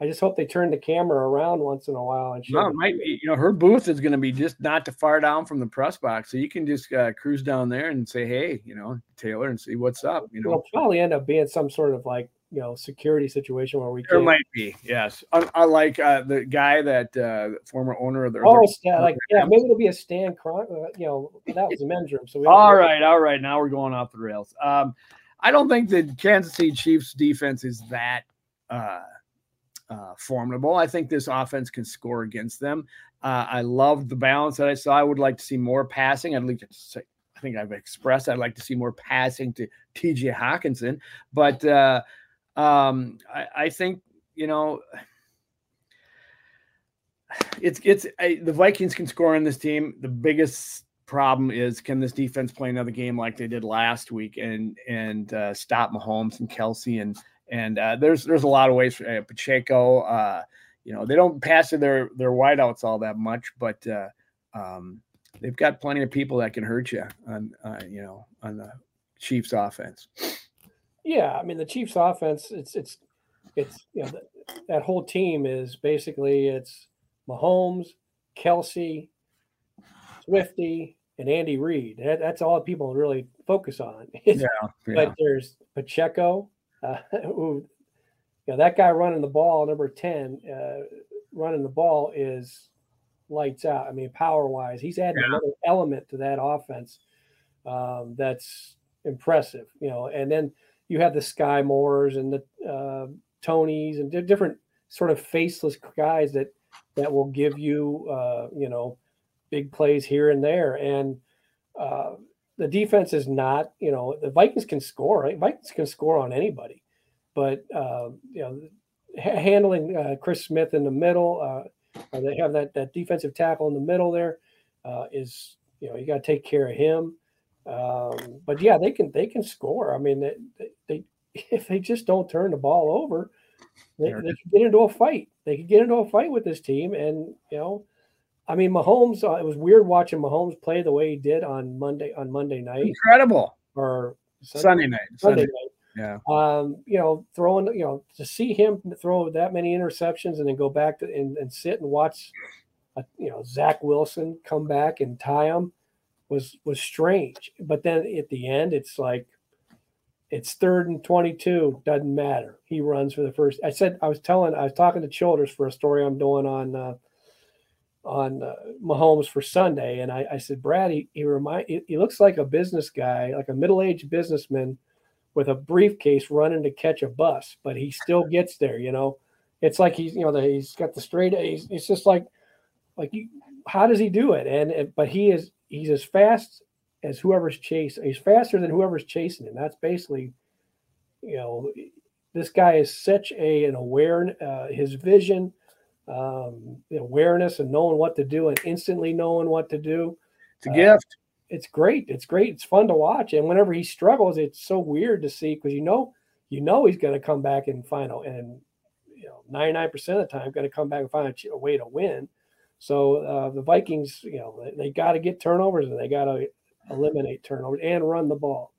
I just hope they turn the camera around once in a while and. No, might be, you know, her booth is going to be just not too far down from the press box, so you can just uh, cruise down there and say, "Hey, you know, Taylor," and see what's up. You know, it'll probably end up being some sort of like you know security situation where we. There can... might be, yes. I, I like uh, the guy that uh, former owner of the. Oh, yeah, like yeah, maybe it'll be a stand. Uh, you know, that was a men's room. So all right, all right. Now we're going off the rails. Um, I don't think the Kansas City Chiefs defense is that. Uh, uh, formidable. I think this offense can score against them. Uh, I love the balance that I saw. I would like to see more passing. I'd like to say, I think I've expressed I'd like to see more passing to TJ Hockenson but uh, um, I, I, think you know it's it's I, the Vikings can score on this team. The biggest problem is can this defense play another game like they did last week and and uh, stop Mahomes and Kelce and and uh, there's there's a lot of ways for uh, Pacheco. Uh, you know, they don't pass to their their wideouts all that much, but uh, um, they've got plenty of people that can hurt you on uh, you know on the Chiefs offense. Yeah, I mean the Chiefs offense. It's it's it's you know that, that whole team is basically it's Mahomes, Kelce, Swifty, and Andy Reid. That, that's all people really focus on. (laughs) yeah, yeah, But there's Pacheco, uh, (laughs) who, you know, that guy running the ball, number 10, uh, running the ball is lights out. I mean, power wise, he's adding yeah. another element to that offense um, that's impressive, you know. And then you have the Skyy Moores and the uh, Tonys and di- different sort of faceless guys that that will give you, uh, you know, big plays here and there. And uh, the defense is not, you know, the Vikings can score. Right? Vikings can score on anybody, but uh, you know, handling uh, Chris Smith in the middle, uh, they have that that defensive tackle in the middle there uh, is, you know, you got to take care of him. Um, but yeah, they can they can score. I mean, they, they (laughs) if they just don't turn the ball over, they, they can get into a fight. They could get into a fight with this team, and you know, I mean, Mahomes. Uh, it was weird watching Mahomes play the way he did on Monday on Monday night. Incredible. Or Sunday, Sunday night. Sunday, night. Yeah. Um, you know, throwing. You know, to see him throw that many interceptions and then go back to and, and sit and watch, uh, you know, Zach Wilson come back and tie him was was strange. But then at the end, it's like. It's third and 22. Doesn't matter. He runs for the first. I said, I was telling, I was talking to Childress for a story I'm doing on uh, on uh, Mahomes for Sunday, and I, I said, Brad, he, he remind he, he looks like a business guy, like a middle aged businessman with a briefcase running to catch a bus, but he still gets there. You know, it's like he's you know the, he's got the straight. He's it's just like like you, how does he do it? And but he is he's as fast as whoever's chasing. He's faster than whoever's chasing him. That's basically you know this guy is such a an aware uh, his vision um, the awareness and knowing what to do and instantly knowing what to do. It's a uh, gift it's great. It's great. It's fun to watch. And whenever he struggles it's so weird to see because you know you know he's going to come back and final and you know 99% of the time going to come back and find a, a way to win so uh, the vikings you know they, they got to get turnovers and they got to eliminate turnovers and run the ball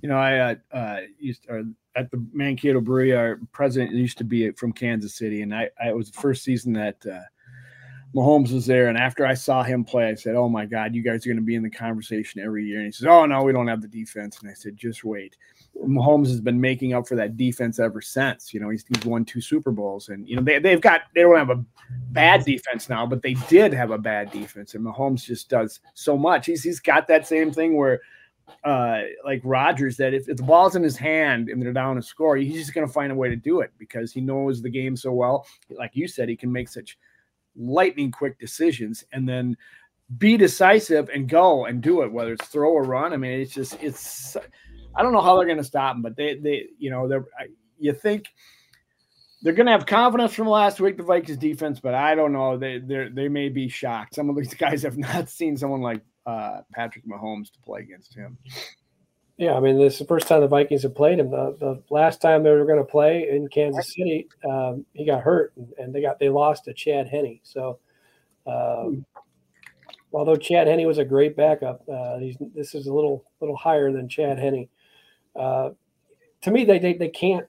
you know, I uh, uh, used or at the Mankato Brewery. Our president used to be from Kansas City, and I, I it was the first season that uh, Mahomes was there. And after I saw him play, I said, "Oh my God, you guys are going to be in the conversation every year." And he says, "Oh no, we don't have the defense." And I said, "Just wait." Mahomes has been making up for that defense ever since. You know, he's, he's won two Super Bowls, and you know they they've got they don't have a bad defense now, but they did have a bad defense, and Mahomes just does so much. He's he's got that same thing where uh, like Rodgers that if, if, the ball's in his hand and they're down a score, he's just going to find a way to do it because he knows the game so well. Like you said, he can make such lightning quick decisions and then be decisive and go and do it, whether it's throw or run. I mean, it's just it's. I don't know how they're going to stop him, but they they you know they're you think they're going to have confidence from last week, the Vikings defense, but I don't know. They they they may be shocked. Some of these (laughs) guys have not seen someone like uh, Patrick Mahomes to play against him. Yeah, I mean, this is the first time the Vikings have played him. The, the last time they were going to play in Kansas City, um, he got hurt, and, and, they got they lost to Chad Henne. So, uh, although Chad Henne was a great backup, uh, this is a little little higher than Chad Henne. Uh, to me, they, they they can't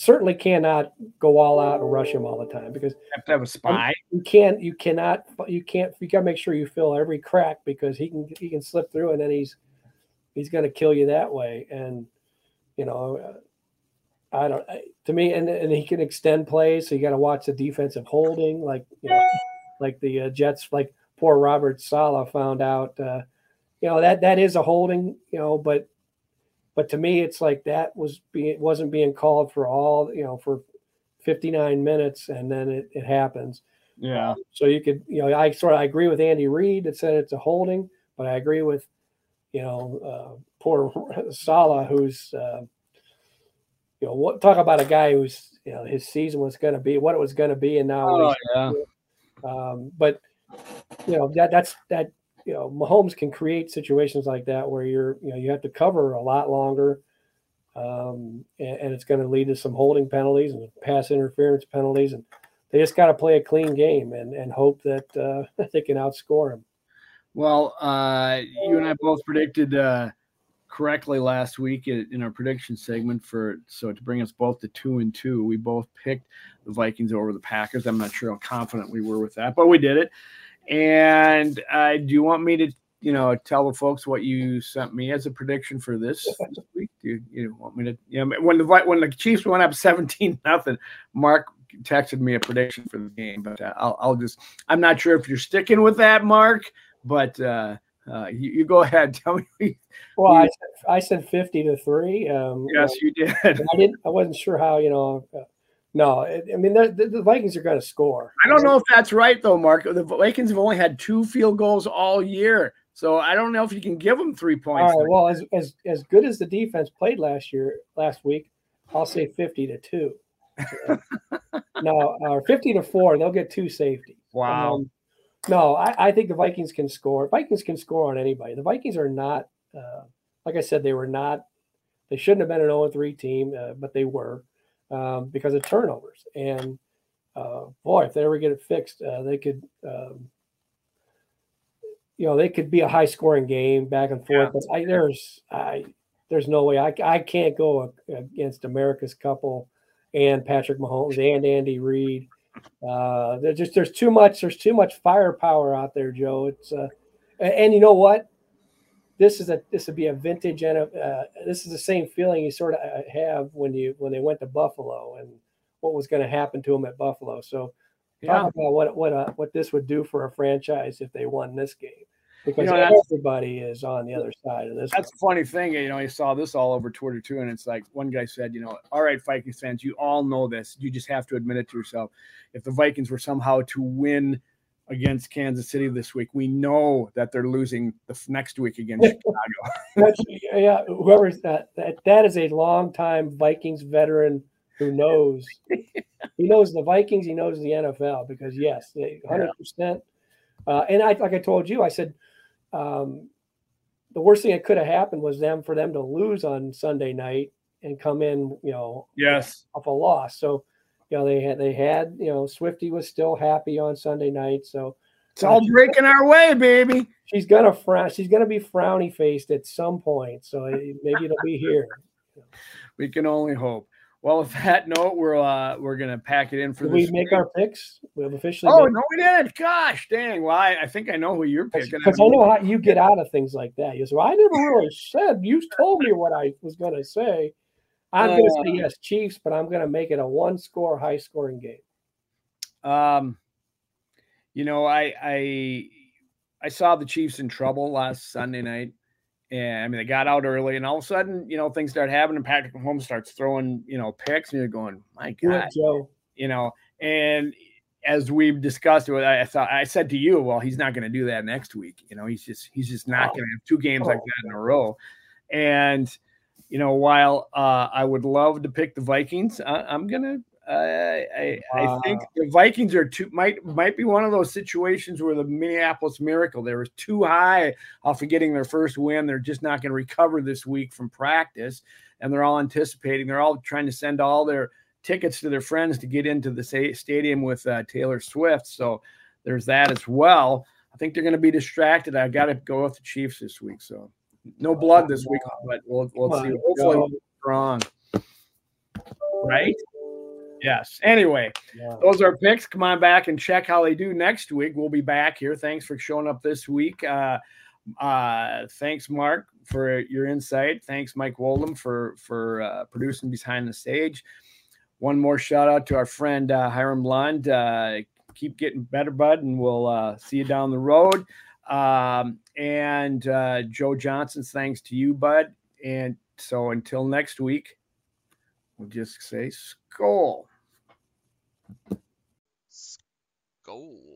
certainly cannot go all out and rush him all the time because you have to have a spy. You can't. You cannot. You can't. You got to make sure you fill every crack because he can. He can slip through, and then he's he's going to kill you that way. And you know, uh, I don't. To me, and and he can extend plays, so you got to watch the defensive holding, like you know, like the uh, Jets, like poor Robert Saleh found out. Uh, you know that that is a holding, you know, but but to me, it's like that was being wasn't being called for all you know for 59 minutes, and then it, it happens. Yeah. So you could you know I sort of I agree with Andy Reid that said it's a holding, but I agree with you know uh, poor (laughs) Saleh who's uh, you know what talk about a guy who's you know his season was going to be what it was going to be, and now oh, yeah. Um, but you know that that's that you know, Mahomes can create situations like that where you're, you know, you have to cover a lot longer, um, and, and, it's going to lead to some holding penalties and pass interference penalties, and they just got to play a clean game and and hope that uh, (laughs) they can outscore him. Well, uh, you and I both predicted uh, correctly last week in our prediction segment for so to bring us both to two and two. We both picked the Vikings over the Packers. I'm not sure how confident we were with that, but we did it. And uh, do you want me to, you know, tell the folks what you sent me as a prediction for this, this (laughs) week? Do you, you want me to? You know, when the when the Chiefs went up (laughs) seventeen nothing, Mark texted me a prediction for the game, but uh, I'll, I'll just I'm not sure if you're sticking with that, Mark, but. uh uh, you, you, go ahead. (laughs) Tell me. Well, I said, I said fifty to three. Um, yes, you did. I didn't. I wasn't sure how. You know, uh, no, I mean the, the Vikings are going to score. I don't know if that's right though, Mark. The Vikings have only had two field goals all year, so I don't know if you can give them three points. All right. Well, as as as good as the defense played last year, last week, I'll say fifty to two. (laughs) no, or fifty to four. They'll get two safety. Wow. Um, no, I, I think the Vikings can score. Vikings can score on anybody. The Vikings are not, uh, like I said, they were not. They shouldn't have been an 0 3 team, uh, but they were um, because of turnovers. And uh, boy, if they ever get it fixed, uh, they could, um, you know, they could be a high scoring game back and forth. Yeah. But I, there's, I, there's no way I, I can't go against America's couple and Patrick Mahomes and Andy Reid. Uh, there's just there's too much there's too much firepower out there, Joe. It's uh, and, and you know what? This is a this would be a vintage and uh, this is the same feeling you sort of uh, have when you when they went to Buffalo and what was going to happen to them at Buffalo. So yeah. talk about what what uh, what this would do for a franchise if they won this game because you know, everybody is on the other side of this. That's one. a funny thing. You know, I saw this all over Twitter too, and it's like one guy said, you know, all right, Vikings fans, you all know this. You just have to admit it to yourself. If the Vikings were somehow to win against Kansas City this week, we know that they're losing the next week against Chicago. (laughs) yeah, whoever's that, that that is a long time Vikings veteran who knows. he knows the Vikings. He knows the NFL because yes, they hundred percent. Uh, and I, like I told you, I said um, the worst thing that could have happened was them for them to lose on Sunday night and come in, you know, yes, off a loss. So, you know, they had they had, you know, Swifty was still happy on Sunday night. So it's all breaking our way, baby. She's gonna frown. She's gonna be frowny faced at some point. So maybe it'll be here. We can only hope. Well, with that note, we're uh, we're gonna pack it in for. Did we make our picks? We have officially. Oh no, we didn't. Gosh, dang! Well, I, I think I know who you're picking. Because I know how you get out of things like that. You say, well, "I never really said." You told me what I was going to say. I'm uh, going to say yes, Chiefs, but I'm going to make it a one-score, high-scoring game. Um, you know, I I I saw the Chiefs in trouble last Sunday night. And I mean, they got out early, and all of a sudden, you know, things start happening. Patrick Mahomes starts throwing, you know, picks, and you're going, "My God, Joe," you know. And as we've discussed, I thought I said to you, "Well, he's not going to do that next week." You know, he's just he's just not oh. going to have two games oh. like that in a row. And you know, while uh, I would love to pick the Vikings, I, I'm gonna I, I, think the Vikings are too might might be one of those situations where the Minneapolis Miracle they were too high off of getting their first win. They're just not going to recover this week from practice, and they're all anticipating. They're all trying to send all their tickets to their friends to get into the stadium with uh, Taylor Swift. So there's that as well. I think they're going to be distracted. I got to go with the Chiefs this week. So no blood this week, but we'll, we'll see. Hopefully, strong. Right. Yes. Anyway, yeah. those are picks. Come on back and check how they do next week. We'll be back here. Thanks for showing up this week. Uh, uh, thanks, Mark, for your insight. Thanks, Mike Woldham, for for uh, producing behind the stage. One more shout out to our friend uh, Hiram Lund. Uh, keep getting better, bud, and we'll uh, see you down the road. Um, and uh, Joe Johnson's thanks to you, bud. And so until next week, we'll just say skol. Skol.